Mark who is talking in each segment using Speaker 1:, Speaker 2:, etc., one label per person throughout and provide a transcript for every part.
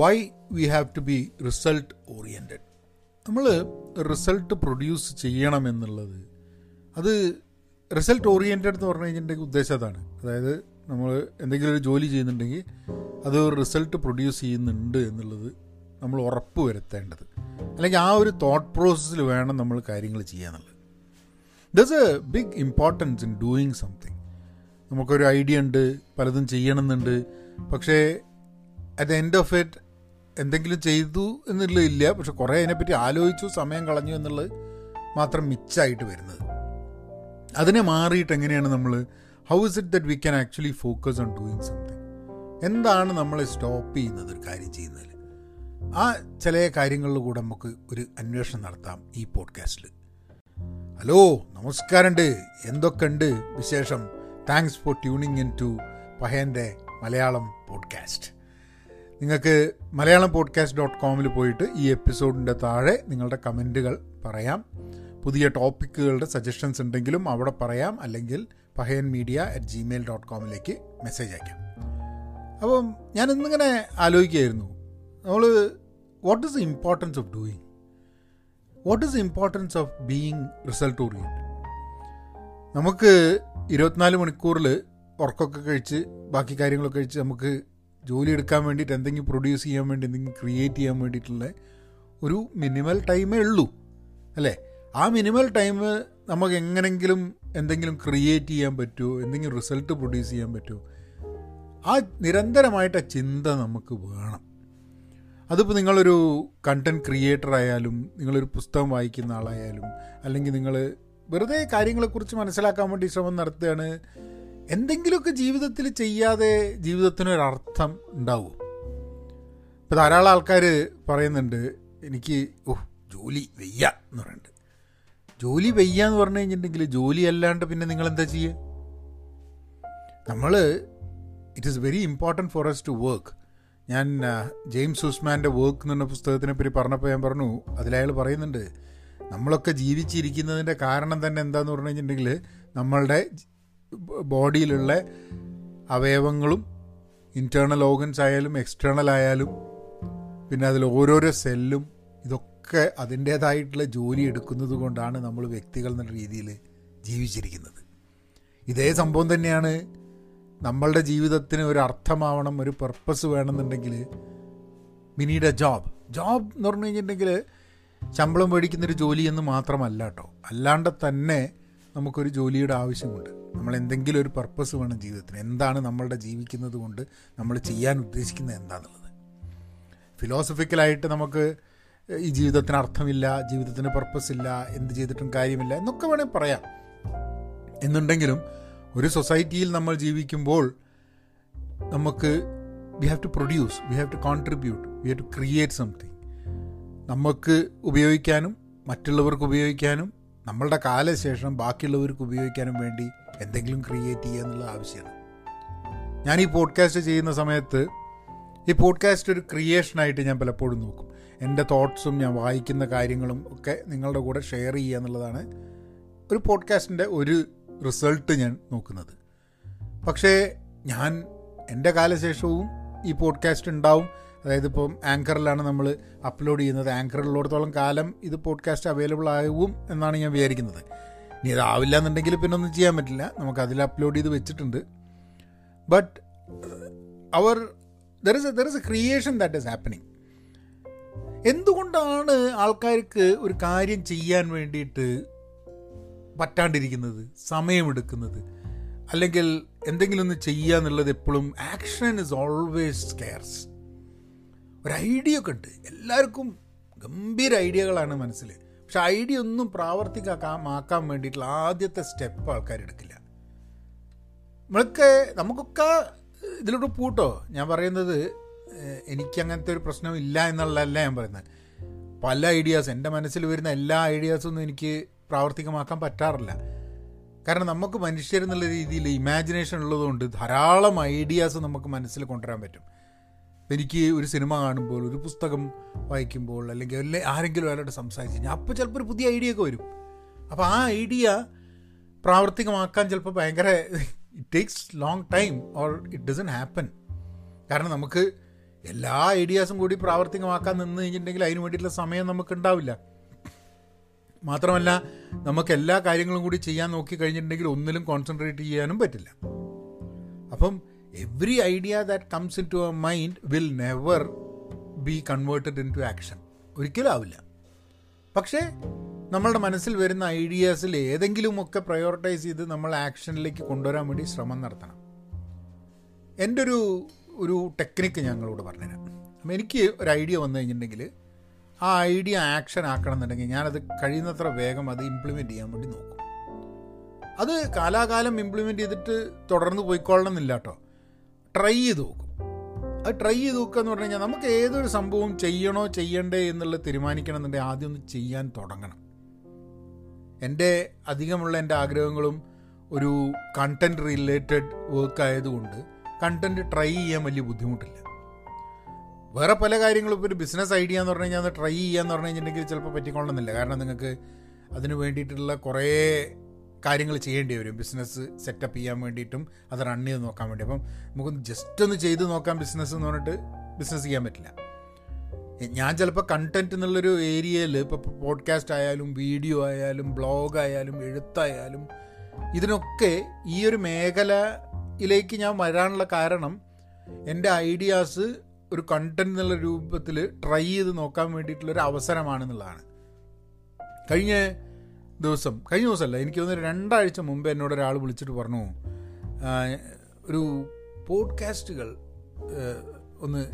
Speaker 1: Why we have to be result oriented നമ്മൾ result produce ചെയ്യണം എന്നുള്ളത്. അത് റിസൾട്ട് ഓറിയന്റഡ് എന്ന് പറഞ്ഞു കഴിഞ്ഞിട്ടുണ്ടെങ്കിൽ ഉദ്ദേശം അതാണ്. അതായത് നമ്മൾ എന്തെങ്കിലും ഒരു ജോലി ചെയ്യുന്നുണ്ടെങ്കിൽ അത് റിസൾട്ട് പ്രൊഡ്യൂസ് ചെയ്യുന്നുണ്ട് എന്നുള്ളത് നമ്മൾ ഉറപ്പ് വരുത്തേണ്ടത്. അല്ലെങ്കിൽ ആ ഒരു തോട്ട് പ്രോസസ്സിൽ വേണം നമ്മൾ കാര്യങ്ങൾ ചെയ്യാന്നുള്ളത് does a big importance in doing something നമുക്കൊരു ഐഡിയ ഉണ്ട് പലതും ചെയ്യണമെന്നുണ്ട്. പക്ഷേ at the end of it എന്തെങ്കിലും ചെയ്തു എന്നുള്ളതില്ല പക്ഷെ കുറേ അതിനെപ്പറ്റി ആലോചിച്ചു സമയം കളഞ്ഞു എന്നുള്ളത് മാത്രം മിച്ചായിട്ട് വരുന്നത്. അതിനെ മാറിയിട്ട് എങ്ങനെയാണ് നമ്മൾ how is it that we can actually focus on doing something എന്താണ് നമ്മളെ സ്റ്റോപ്പ് ചെയ്യുന്നത് ഒരു കാര്യം ചെയ്യുന്നതിൽ ആ ചില കാര്യങ്ങളിൽ കൂടെ നമുക്ക് ഒരു അന്വേഷണം നടത്താം ഈ പോഡ്കാസ്റ്റിൽ ഹലോ നമസ്കാരമുണ്ട്. എന്തൊക്കെയുണ്ട് വിശേഷം? Thanks for tuning in to പഹേന്റെ Malayalam podcast നിങ്ങൾക്ക് മലയാളം പോഡ്കാസ്റ്റ് ഡോട്ട് കോമിൽ പോയിട്ട് ഈ എപ്പിസോഡിന്റെ താഴെ നിങ്ങളുടെ കമന്റുകൾ പറയാം. പുതിയ ടോപ്പിക്കുകളുടെ സജഷൻസ് ഉണ്ടെങ്കിലും അവിടെ പറയാം. അല്ലെങ്കിൽ Pahayan media at Gmail dot കോമിലേക്ക് message അയക്കാം. അപ്പം ഞാൻ ഇന്നിങ്ങനെ ആലോചിക്കുകയായിരുന്നു. നമ്മൾ what is the importance of doing what is the importance of being result oriented നമുക്ക് ഇരുപത്തിനാല് മണിക്കൂറിൽ ഉറക്കമൊക്കെ കഴിച്ച് ബാക്കി കാര്യങ്ങളൊക്കെ കഴിച്ച് നമുക്ക് ജോലി എടുക്കാൻ വേണ്ടിയിട്ട് എന്തെങ്കിലും പ്രൊഡ്യൂസ് ചെയ്യാൻ വേണ്ടി എന്തെങ്കിലും ക്രിയേറ്റ് ചെയ്യാൻ വേണ്ടിയിട്ടുള്ള ഒരു മിനിമൽ ടൈമേ ഉള്ളൂ. അല്ലേ? ആ മിനിമൽ ടൈം നമുക്ക് എങ്ങനെങ്കിലും എന്തെങ്കിലും ക്രിയേറ്റ് ചെയ്യാൻ പറ്റുമോ എന്തെങ്കിലും റിസൾട്ട് പ്രൊഡ്യൂസ് ചെയ്യാൻ പറ്റുമോ ആ നിരന്തരമായിട്ട് ആ ചിന്ത നമുക്ക് വേണം. അതിപ്പോൾ നിങ്ങളൊരു കണ്ടന്റ് ക്രിയേറ്റർ ആയാലും നിങ്ങളൊരു പുസ്തകം വായിക്കുന്ന ആളായാലും അല്ലെങ്കിൽ നിങ്ങൾ വെറുതെ കാര്യങ്ങളെക്കുറിച്ച് മനസ്സിലാക്കാൻ വേണ്ടി ശ്രമം നടത്തുകയാണ് എന്തെങ്കിലുമൊക്കെ ജീവിതത്തിൽ ചെയ്യാതെ ജീവിതത്തിനൊരർത്ഥം ഉണ്ടാവും? ഇപ്പോൾ ധാരാളം ആൾക്കാർ പറയുന്നുണ്ട് എനിക്ക് ഓ ജോലി വെയ്യ എന്ന് പറയുന്നുണ്ട്. ജോലി വെയ്യ എന്ന് പറഞ്ഞു കഴിഞ്ഞിട്ടുണ്ടെങ്കിൽ ജോലി അല്ലാണ്ട് പിന്നെ നിങ്ങൾ എന്താ ചെയ്യുക നമ്മൾ it is very important for us to work ഞാൻ ജെയിംസ് ഉസ്മാന്റെ വർക്ക് എന്ന പുസ്തകത്തിനെ പറ്റി പറഞ്ഞപ്പോൾ ഞാൻ പറഞ്ഞു അതിലയാൾ പറയുന്നുണ്ട് നമ്മളൊക്കെ ജീവിച്ചിരിക്കുന്നതിന്റെ കാരണം തന്നെ എന്താന്ന് പറഞ്ഞു കഴിഞ്ഞിട്ടുണ്ടെങ്കിൽ നമ്മളുടെ ബോഡിയിലുള്ള അവയവങ്ങളും ഇന്റേർണൽ ഓർഗൻസ് ആയാലും എക്സ്റ്റേണൽ ആയാലും പിന്നെ അതിൽ ഓരോരോ സെല്ലും ഇതൊക്കെ അതിന്റേതായിട്ടുള്ള ജോലി എടുക്കുന്നത് കൊണ്ടാണ് നമ്മൾ വ്യക്തികൾ എന്ന രീതിയിൽ ജീവിച്ചിരിക്കുന്നത്. ഇതേ സംഭവം തന്നെയാണ് നമ്മളുടെ ജീവിതത്തിന് ഒരു അർത്ഥമാവണം ഒരു പർപ്പസ് വേണമെന്നുണ്ടെങ്കിൽ മിനിയുടെ ജോബ് ജോബ് എന്ന് പറഞ്ഞു കഴിഞ്ഞിട്ടുണ്ടെങ്കിൽ ശമ്പളം മേടിക്കുന്നൊരു ജോലിയെന്ന് മാത്രമല്ല കേട്ടോ. അല്ലാണ്ട് തന്നെ നമുക്കൊരു ജോലിയുടെ ആവശ്യമുണ്ട്. നമ്മൾ എന്തെങ്കിലും ഒരു പർപ്പസ് വേണം ജീവിതത്തിന്. എന്താണ് നമ്മളുടെ ജീവിക്കുന്നത് കൊണ്ട് നമ്മൾ ചെയ്യാൻ ഉദ്ദേശിക്കുന്നത് എന്താണെന്നുള്ളത് ഫിലോസഫിക്കലായിട്ട് നമുക്ക് ഈ ജീവിതത്തിന് അർത്ഥമില്ല ജീവിതത്തിന് പർപ്പസ് ഇല്ല എന്ത് ചെയ്തിട്ടും കാര്യമില്ല എന്നൊക്കെ വേണമെങ്കിൽ പറയാം. എന്നുണ്ടെങ്കിലും ഒരു സൊസൈറ്റിയിൽ നമ്മൾ ജീവിക്കുമ്പോൾ നമുക്ക് we have to produce we have to contribute we have to create something നമുക്ക് ഉപയോഗിക്കാനും മറ്റുള്ളവർക്ക് ഉപയോഗിക്കാനും നമ്മളുടെ കാലശേഷം ബാക്കിയുള്ളവർക്ക് ഉപയോഗിക്കാനും വേണ്ടി എന്തെങ്കിലും ക്രിയേറ്റ് ചെയ്യുക എന്നുള്ള ആവശ്യമാണ്. ഞാൻ ഈ പോഡ്കാസ്റ്റ് ചെയ്യുന്ന സമയത്ത് ഈ പോഡ്കാസ്റ്റ് ഒരു ക്രിയേഷനായിട്ട് ഞാൻ പലപ്പോഴും നോക്കും. എന്റെ തോട്ട്സും ഞാൻ വായിക്കുന്ന കാര്യങ്ങളും ഒക്കെ നിങ്ങളുടെ കൂടെ ഷെയർ ചെയ്യുക എന്നുള്ളതാണ് ഒരു പോഡ്കാസ്റ്റിന്റെ ഒരു റിസൾട്ട് ഞാൻ നോക്കുന്നത്. പക്ഷേ ഞാൻ എന്റെ കാലശേഷവും ഈ പോഡ്കാസ്റ്റ് ഉണ്ടാവും. അതായത് ഇപ്പം ആങ്കറിലാണ് നമ്മൾ അപ്ലോഡ് ചെയ്യുന്നത്. ആങ്കറിലുള്ളിടത്തോളം കാലം ഇത് പോഡ്കാസ്റ്റ് അവൈലബിൾ ആകും എന്നാണ് ഞാൻ വിചാരിക്കുന്നത്. ഇനി ഇതാവില്ല എന്നുണ്ടെങ്കിൽ പിന്നെ ഒന്നും ചെയ്യാൻ പറ്റില്ല. നമുക്ക് അതിൽ അപ്ലോഡ് ചെയ്ത് വെച്ചിട്ടുണ്ട്. But our there is there is a creation that is happening എന്തുകൊണ്ടാണ് ആൾക്കാർക്ക് ഒരു കാര്യം ചെയ്യാൻ വേണ്ടിയിട്ട് പറ്റാണ്ടിരിക്കുന്നത്? സമയമെടുക്കുന്നത്? അല്ലെങ്കിൽ എന്തെങ്കിലും ഒന്ന് ചെയ്യുക എന്നുള്ളത് എപ്പോഴും ആക്ഷൻ ഇസ് ഓൾവേസ് സ്കെയർസ് ഒരു ഐഡിയ ഒക്കെ ഉണ്ട്. എല്ലാവർക്കും ഗംഭീര ഐഡിയകളാണ് മനസ്സിൽ പക്ഷെ ഐഡിയ ഒന്നും പ്രാവർത്തികമാക്കാൻ വേണ്ടിയിട്ടുള്ള ആദ്യത്തെ സ്റ്റെപ്പ് ആൾക്കാർ എടുക്കില്ല. നമ്മളൊക്കെ നമുക്കൊക്കെ ഇതിലോട്ട് പൂട്ടോ? ഞാൻ പറയുന്നത് എനിക്ക് അങ്ങനത്തെ ഒരു പ്രശ്നം ഇല്ല എന്നുള്ളതല്ല ഞാൻ പറയുന്നത്. പല ഐഡിയാസ് എന്റെ മനസ്സിൽ വരുന്ന എല്ലാ ഐഡിയാസൊന്നും എനിക്ക് പ്രാവർത്തികമാക്കാൻ പറ്റാറില്ല. കാരണം നമുക്ക് മനുഷ്യരെന്നുള്ള രീതിയിൽ ഇമാജിനേഷൻ ഉള്ളതുകൊണ്ട് ധാരാളം ഐഡിയാസ് നമുക്ക് മനസ്സിൽ കൊണ്ടുവരാൻ പറ്റും. എനിക്ക് ഒരു സിനിമ കാണുമ്പോൾ ഒരു പുസ്തകം വായിക്കുമ്പോൾ അല്ലെങ്കിൽ അല്ലെ ആരെങ്കിലും ഒരാളോട് സംസാരിച്ച് കഴിഞ്ഞാൽ അപ്പോൾ ചിലപ്പോൾ ഒരു പുതിയ ഐഡിയ ഒക്കെ വരും. അപ്പോൾ ആ ഐഡിയ പ്രാവർത്തികമാക്കാൻ ചിലപ്പോൾ ഭയങ്കര it takes long time or it doesn't happen കാരണം നമുക്ക് എല്ലാ ഐഡിയാസും കൂടി പ്രാവർത്തികമാക്കാൻ നിന്ന് കഴിഞ്ഞിട്ടുണ്ടെങ്കിൽ അതിന് വേണ്ടിയിട്ടുള്ള സമയം നമുക്ക് ഉണ്ടാവില്ല. മാത്രമല്ല നമുക്ക് എല്ലാ കാര്യങ്ങളും കൂടി ചെയ്യാൻ നോക്കി കഴിഞ്ഞിട്ടുണ്ടെങ്കിൽ ഒന്നിലും കോൺസെൻട്രേറ്റ് ചെയ്യാനും പറ്റില്ല. അപ്പം every idea that comes into our mind will never be converted into action ഒരിക്കലും ആവില്ല. പക്ഷേ നമ്മളുടെ മനസ്സിൽ വരുന്ന ഐഡിയാസിൽ ഏതെങ്കിലുമൊക്കെ പ്രയോറിറ്റൈസ് ചെയ്ത് നമ്മൾ ആക്ഷനിലേക്ക് കൊണ്ടുവരാൻ വേണ്ടി ശ്രമം നടത്തണം. എന്റെ ഒരു ഒരു ടെക്നിക്ക് ഞങ്ങളോട് പറഞ്ഞുതരാം അപ്പം എനിക്ക് ഒരു ഐഡിയ വന്നു കഴിഞ്ഞിട്ടുണ്ടെങ്കിൽ ആ ഐഡിയ ആക്ഷൻ ആക്കണം എന്നുണ്ടെങ്കിൽ ഞാനത് കഴിയുന്നത്ര വേഗം അത് ഇംപ്ലിമെന്റ് ചെയ്യാൻ വേണ്ടി നോക്കും. അത് കാലാകാലം ഇംപ്ലിമെന്റ് ചെയ്തിട്ട് തുടർന്ന് പോയിക്കൊള്ളണം എന്നില്ല കേട്ടോ. ട്രൈ ചെയ്ത് നോക്കും. അത് ട്രൈ ചെയ്ത് നോക്കുക എന്ന് പറഞ്ഞു കഴിഞ്ഞാൽ നമുക്ക് ഏതൊരു സംഭവം ചെയ്യണോ ചെയ്യണ്ടേ എന്നുള്ളത് തീരുമാനിക്കണം എന്നുണ്ടെങ്കിൽ ആദ്യം ഒന്ന് ചെയ്യാൻ തുടങ്ങണം. എന്റെ അധികമുള്ള എന്റെ ആഗ്രഹങ്ങളും ഒരു കണ്ടന്റ് റിലേറ്റഡ് വർക്ക് ആയതുകൊണ്ട് കണ്ടന്റ് ട്രൈ ചെയ്യാൻ വലിയ ബുദ്ധിമുട്ടില്ല. വേറെ പല കാര്യങ്ങളും ഇപ്പോൾ ഒരു ബിസിനസ് ഐഡിയ എന്ന് പറഞ്ഞു കഴിഞ്ഞാൽ അത് ട്രൈ ചെയ്യാന്ന് പറഞ്ഞു കഴിഞ്ഞിട്ടുണ്ടെങ്കിൽ ചിലപ്പോൾ പറ്റിക്കൊള്ളണമെന്നില്ല. കാരണം നിങ്ങൾക്ക് അതിന് വേണ്ടിയിട്ടുള്ള കുറേ കാര്യങ്ങൾ ചെയ്യേണ്ടി വരും. ബിസിനസ് സെറ്റപ്പ് ചെയ്യാൻ വേണ്ടിയിട്ടും അത് റൺ ചെയ്ത് നോക്കാൻ വേണ്ടി. അപ്പം നമുക്കൊന്ന് ജസ്റ്റ് ഒന്ന് ചെയ്ത് നോക്കാം ബിസിനസ് എന്ന് പറഞ്ഞിട്ട് ബിസിനസ് ചെയ്യാൻ പറ്റില്ല. ഞാൻ ചിലപ്പോൾ കണ്ടന്റ് എന്നുള്ളൊരു ഏരിയയിൽ ഇപ്പോൾ പോഡ്കാസ്റ്റ് ആയാലും വീഡിയോ ആയാലും ബ്ലോഗ് ആയാലും എഴുത്തായാലും ഇതിനൊക്കെ ഈ ഒരു മേഖലയിലേക്ക് ഞാൻ വരാനുള്ള കാരണം എന്റെ ഐഡിയാസ് ഒരു കണ്ടന്റ് എന്നുള്ള രൂപത്തിൽ ട്രൈ ചെയ്ത് നോക്കാൻ വേണ്ടിയിട്ടുള്ളൊരു അവസരമാണെന്നുള്ളതാണ്. കഴിഞ്ഞ ദിവസം കഴിഞ്ഞ ദിവസമല്ല എനിക്ക് തോന്നുന്നു രണ്ടാഴ്ച മുമ്പ് എന്നോട് ഒരാൾ വിളിച്ചിട്ട് പറഞ്ഞു ഒരു പോഡ്കാസ്റ്റുകൾ ഒന്ന്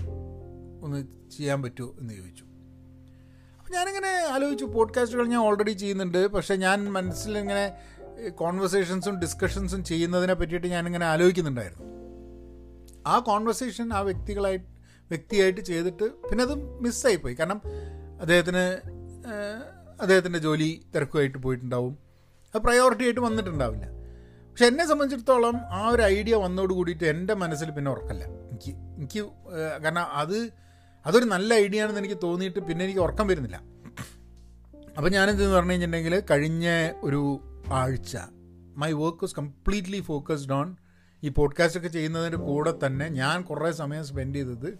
Speaker 1: ഒന്ന് ചെയ്യാൻ പറ്റുമോ എന്ന് ചോദിച്ചു. അപ്പം ഞാനിങ്ങനെ ആലോചിച്ചു പോഡ്കാസ്റ്റുകൾ ഞാൻ ഓൾറെഡി ചെയ്യുന്നുണ്ട് പക്ഷേ ഞാൻ മനസ്സിലിങ്ങനെ കോൺവെർസേഷൻസും ഡിസ്കഷൻസും ചെയ്യുന്നതിനെ പറ്റിയിട്ട് ഞാനിങ്ങനെ ആലോചിക്കുന്നുണ്ടായിരുന്നു. ആ കോൺവെർസേഷൻ ആ വ്യക്തികളായി വ്യക്തിയായിട്ട് ചെയ്തിട്ട് പിന്നെ അത് മിസ്സായിപ്പോയി കാരണം അദ്ദേഹത്തിന് അദ്ദേഹത്തിന്റെ ജോലി തിരക്കുമായിട്ട് പോയിട്ടുണ്ടാവും. അത് പ്രയോറിറ്റി ആയിട്ട് വന്നിട്ടുണ്ടാവില്ല. പക്ഷെ എന്നെ സംബന്ധിച്ചിടത്തോളം ആ ഒരു ഐഡിയ വന്നോട് കൂടിയിട്ട് എന്റെ മനസ്സിൽ പിന്നെ ഉറക്കല്ല എനിക്ക് എനിക്ക് കാരണം അത് അതൊരു നല്ല ഐഡിയ ആണെന്ന് എനിക്ക് തോന്നിയിട്ട് പിന്നെ എനിക്ക് ഉറക്കം വരുന്നില്ല. അപ്പോൾ ഞാനെന്തെന്ന് പറഞ്ഞു കഴിഞ്ഞിട്ടുണ്ടെങ്കിൽ കഴിഞ്ഞ ഒരു ആഴ്ച my work was completely focused on ഈ പോഡ്കാസ്റ്റ് ഒക്കെ ചെയ്യുന്നതിന്റെ കൂടെ തന്നെ ഞാൻ കുറേ സമയം സ്പെൻഡ് ചെയ്തത്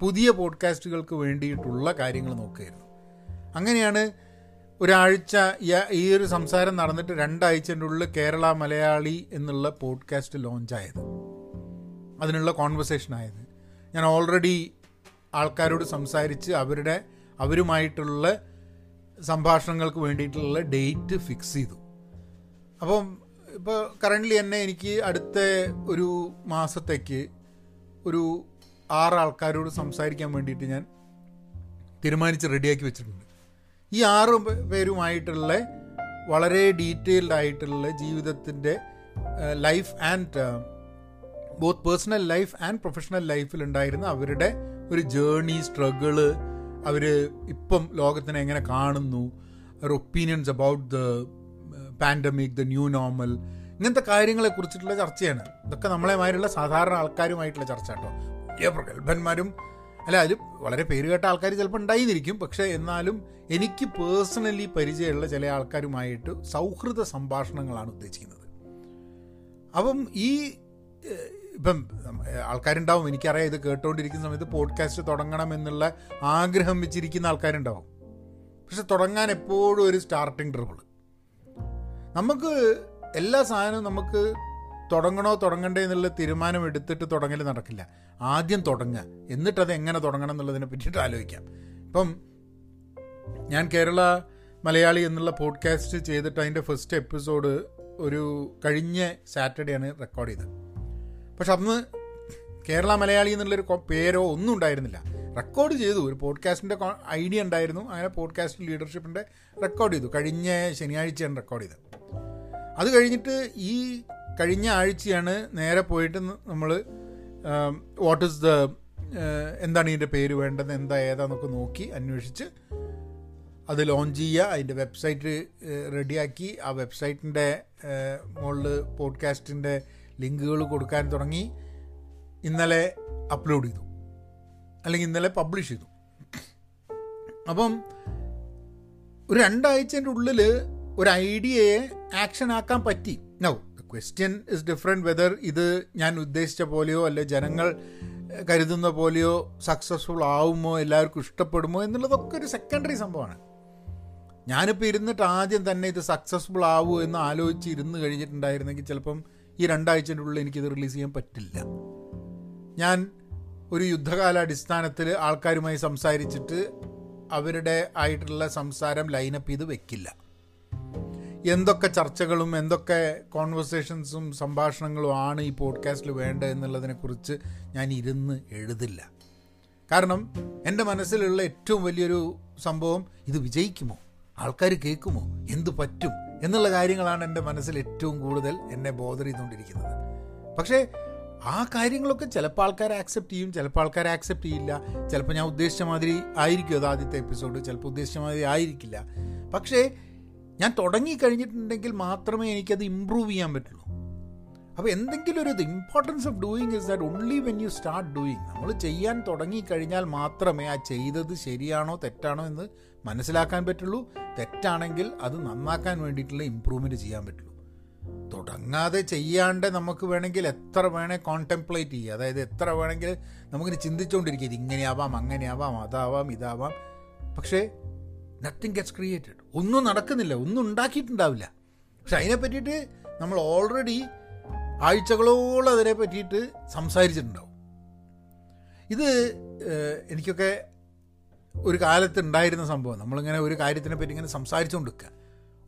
Speaker 1: പുതിയ പോഡ്കാസ്റ്റുകൾക്ക് വേണ്ടിയിട്ടുള്ള കാര്യങ്ങൾ നോക്കുകയായിരുന്നു. അങ്ങനെയാണ് ഒരാഴ്ച ഈ ഒരു സംസാരം നടന്നിട്ട് രണ്ടാഴ്ചന്റെ ഉള്ളിൽ കേരള മലയാളി എന്നുള്ള പോഡ്കാസ്റ്റ് ലോഞ്ചായത്. അതിനുള്ള കോൺവെർസേഷൻ ആയത് ഞാൻ ഓൾറെഡി ആൾക്കാരോട് സംസാരിച്ച് അവരുടെ അവരുമായിട്ടുള്ള സംഭാഷണങ്ങൾക്ക് വേണ്ടിയിട്ടുള്ള ഡേറ്റ് ഫിക്സ് ചെയ്തു. അപ്പം ഇപ്പോൾ കറന്റ്ലി തന്നെ എനിക്ക് അടുത്ത ഒരു മാസത്തേക്ക് ഒരു ആറ് ആൾക്കാരോട് സംസാരിക്കാൻ വേണ്ടിയിട്ട് ഞാൻ തീരുമാനിച്ച് റെഡിയാക്കി വെച്ചിട്ടുണ്ട്. ഈ ആറ് പേരുമായിട്ടുള്ള വളരെ ഡീറ്റെയിൽഡ് ആയിട്ടുള്ള ജീവിതത്തിന്റെ life and both personal life and professional ലൈഫിൽ ഉണ്ടായിരുന്ന അവരുടെ ഒരു ജേണി സ്ട്രഗിൾ അവർ ഇപ്പം ലോകത്തിനെ എങ്ങനെ കാണുന്നു അവർ opinions about the pandemic the new normal ഇങ്ങനത്തെ കാര്യങ്ങളെ കുറിച്ചിട്ടുള്ള ചർച്ചയാണ്. ഇതൊക്കെ നമ്മളെ മാതിരിയുള്ള സാധാരണ ആൾക്കാരുമായിട്ടുള്ള ചർച്ച കേട്ടോ. വലിയ പ്രഗത്ഭന്മാരും അല്ല അതിൽ വളരെ പേര് കേട്ട ആൾക്കാർ ചിലപ്പോൾ ഉണ്ടായിരിക്കും. പക്ഷേ എന്നാലും എനിക്ക് പേഴ്സണലി പരിചയമുള്ള ചില ആൾക്കാരുമായിട്ട് സൗഹൃദ സംഭാഷണങ്ങളാണ് ഉദ്ദേശിക്കുന്നത്. അപ്പം ഈ ഇപ്പം ആൾക്കാരുണ്ടാവും. എനിക്കറിയാം ഇത് കേട്ടുകൊണ്ടിരിക്കുന്ന സമയത്ത് പോഡ്കാസ്റ്റ് തുടങ്ങണം എന്നുള്ള ആഗ്രഹം വെച്ചിരിക്കുന്ന ആൾക്കാരുണ്ടാവും. പക്ഷെ തുടങ്ങാൻ എപ്പോഴും ഒരു സ്റ്റാർട്ടിംഗ് ട്രബിൾ നമുക്ക് എല്ലാ സാധനവും നമുക്ക് തുടങ്ങണോ തുടങ്ങണ്ടേ എന്നുള്ള തീരുമാനം എടുത്തിട്ട് തുടങ്ങൽ നടക്കില്ല. ആദ്യം തുടങ്ങുക എന്നിട്ടത് എങ്ങനെ തുടങ്ങണം എന്നുള്ളതിനെ പറ്റിയിട്ട് ആലോചിക്കാം. ഇപ്പം ഞാൻ കേരള മലയാളി എന്നുള്ള പോഡ്കാസ്റ്റ് ചെയ്തിട്ട് അതിന്റെ ഫസ്റ്റ് എപ്പിസോഡ് ഒരു കഴിഞ്ഞ സാറ്റർഡേ ആണ് റെക്കോർഡ് ചെയ്തത്. പക്ഷെ അന്ന് കേരള മലയാളി എന്നുള്ളൊരു പേരോ ഒന്നും ഉണ്ടായിരുന്നില്ല. റെക്കോർഡ് ചെയ്തു. ഒരു പോഡ്കാസ്റ്റിന്റെ ഐഡിയ ഉണ്ടായിരുന്നു. അങ്ങനെ പോഡ്കാസ്റ്റ് ലീഡർഷിപ്പിന്റെ റെക്കോർഡ് ചെയ്തു. കഴിഞ്ഞ ശനിയാഴ്ചയാണ് റെക്കോർഡ് ചെയ്തത്. അത് കഴിഞ്ഞിട്ട് ഈ കഴിഞ്ഞ ആഴ്ചയാണ് നേരെ പോയിട്ട് നമ്മൾ വാട്ട് ഇസ് ദ എന്താണ് ഇതിന്റെ പേര് വേണ്ടത്? എന്താ ഏതാന്നൊക്കെ നോക്കി അന്വേഷിച്ച് അത് ലോഞ്ച് ചെയ്യുക. അതിന്റെ വെബ്സൈറ്റ് റെഡിയാക്കി. ആ വെബ്സൈറ്റിന്റെ മുകളിൽ പോഡ്കാസ്റ്റിന്റെ ലിങ്കുകൾ കൊടുക്കാൻ തുടങ്ങി. ഇന്നലെ അപ്ലോഡ് ചെയ്തു. അല്ലെങ്കിൽ ഇന്നലെ പബ്ലിഷ് ചെയ്തു. അപ്പം ഒരു രണ്ടാഴ്ചന്റെ ഉള്ളിൽ ഒരു ഐഡിയയെ ആക്ഷൻ ആക്കാൻ പറ്റി. No question is different whether ഇത് ഞാൻ ഉദ്ദേശിച്ച പോലെയോ അല്ലെ ജനങ്ങൾ കരുതുന്ന പോലെയോ സക്സസ്ഫുൾ ആവുമോ എല്ലാവർക്കും ഇഷ്ടപ്പെടുമോ എന്നുള്ളതൊക്കെ ഒരു സെക്കൻഡറി സംഭവമാണ്. ഞാനിപ്പോൾ ഇരുന്നിട്ട് ആദ്യം തന്നെ ഇത് സക്സസ്ഫുൾ ആവുമോ എന്ന് ആലോചിച്ച് ഇരുന്ന് കഴിഞ്ഞിട്ടുണ്ടായിരുന്നെങ്കിൽ ചിലപ്പം ഈ രണ്ടാഴ്ചന്റെ ഉള്ളിൽ എനിക്കിത് റിലീസ് ചെയ്യാൻ പറ്റില്ല. ഞാൻ ഒരു യുദ്ധകാലാടിസ്ഥാനത്തിൽ ആൾക്കാരുമായി സംസാരിച്ചിട്ട് അവരുടെ ആയിട്ടുള്ള സംസാരം ലൈനപ്പ് ചെയ്ത് വെക്കില്ല. എന്തൊക്കെ ചർച്ചകളും എന്തൊക്കെ കോൺവെർസേഷൻസും സംഭാഷണങ്ങളും ആണ് ഈ പോഡ്കാസ്റ്റിൽ വേണ്ടത് എന്നുള്ളതിനെക്കുറിച്ച് ഞാൻ ഇരുന്ന് എഴുതില്ല. കാരണം എന്റെ മനസ്സിലുള്ള ഏറ്റവും വലിയൊരു സംഭവം ഇത് വിജയിക്കുമോ? ആൾക്കാർ കേൾക്കുമോ? എന്ത് പറ്റും? എന്നുള്ള കാര്യങ്ങളാണ് എന്റെ മനസ്സിൽ ഏറ്റവും കൂടുതൽ എന്നെ ബോധർ ചെയ്തുകൊണ്ടിരിക്കുന്നത്. പക്ഷേ ആ കാര്യങ്ങളൊക്കെ ചിലപ്പോൾ ആൾക്കാർ ആക്സെപ്റ്റ് ചെയ്യും ചിലപ്പോൾ ആൾക്കാർ ആക്സെപ്റ്റ് ചെയ്യില്ല. ചിലപ്പോൾ ഞാൻ ഉദ്ദേശിച്ച മാതിരി ആയിരിക്കും അത് ആദ്യത്തെ എപ്പിസോഡ് ചിലപ്പോൾ ഉദ്ദേശിച്ച മാതിരി ആയിരിക്കില്ല. പക്ഷേ ഞാൻ തുടങ്ങി കഴിഞ്ഞിട്ടുണ്ടെങ്കിൽ മാത്രമേ എനിക്കത് ഇമ്പ്രൂവ് ചെയ്യാൻ പറ്റുള്ളൂ. അപ്പോൾ എന്തെങ്കിലും ഒരു importance of doing is that only when you start doing നമ്മൾ ചെയ്യാൻ തുടങ്ങിക്കഴിഞ്ഞാൽ മാത്രമേ ആ ചെയ്തത് ശരിയാണോ തെറ്റാണോ എന്ന് മനസ്സിലാക്കാൻ പറ്റുള്ളൂ. തെറ്റാണെങ്കിൽ അത് നന്നാക്കാൻ വേണ്ടിയിട്ടുള്ള ഇമ്പ്രൂവ്മെന്റ് ചെയ്യാൻ പറ്റുള്ളൂ. തുടങ്ങാതെ ചെയ്യാണ്ട് നമുക്ക് വേണമെങ്കിൽ എത്ര വേണേൽ കോൺടെംപ്ലേറ്റ് ചെയ്യുക. അതായത് എത്ര വേണമെങ്കിൽ നമുക്കിനി ചിന്തിച്ചുകൊണ്ടിരിക്കുക ഇത് ഇങ്ങനെയാവാം അങ്ങനെയാവാം അതാവാം ഇതാവാം. പക്ഷേ നത്തിങ് ഗെറ്റ്സ് ക്രിയേറ്റഡ് ഒന്നും നടക്കുന്നില്ല ഒന്നും ഉണ്ടാക്കിയിട്ടുണ്ടാവില്ല. പക്ഷെ അതിനെ പറ്റിയിട്ട് നമ്മൾ ഓൾറെഡി ആഴ്ചകളോളം അതിനെ പറ്റിയിട്ട് സംസാരിച്ചിട്ടുണ്ടാവും. ഇത് എനിക്കൊക്കെ ഒരു കാലത്ത് ഉണ്ടായിരുന്ന സംഭവം. നമ്മളിങ്ങനെ ഒരു കാര്യത്തിനെ പറ്റി ഇങ്ങനെ സംസാരിച്ചുകൊണ്ടിരിക്കുക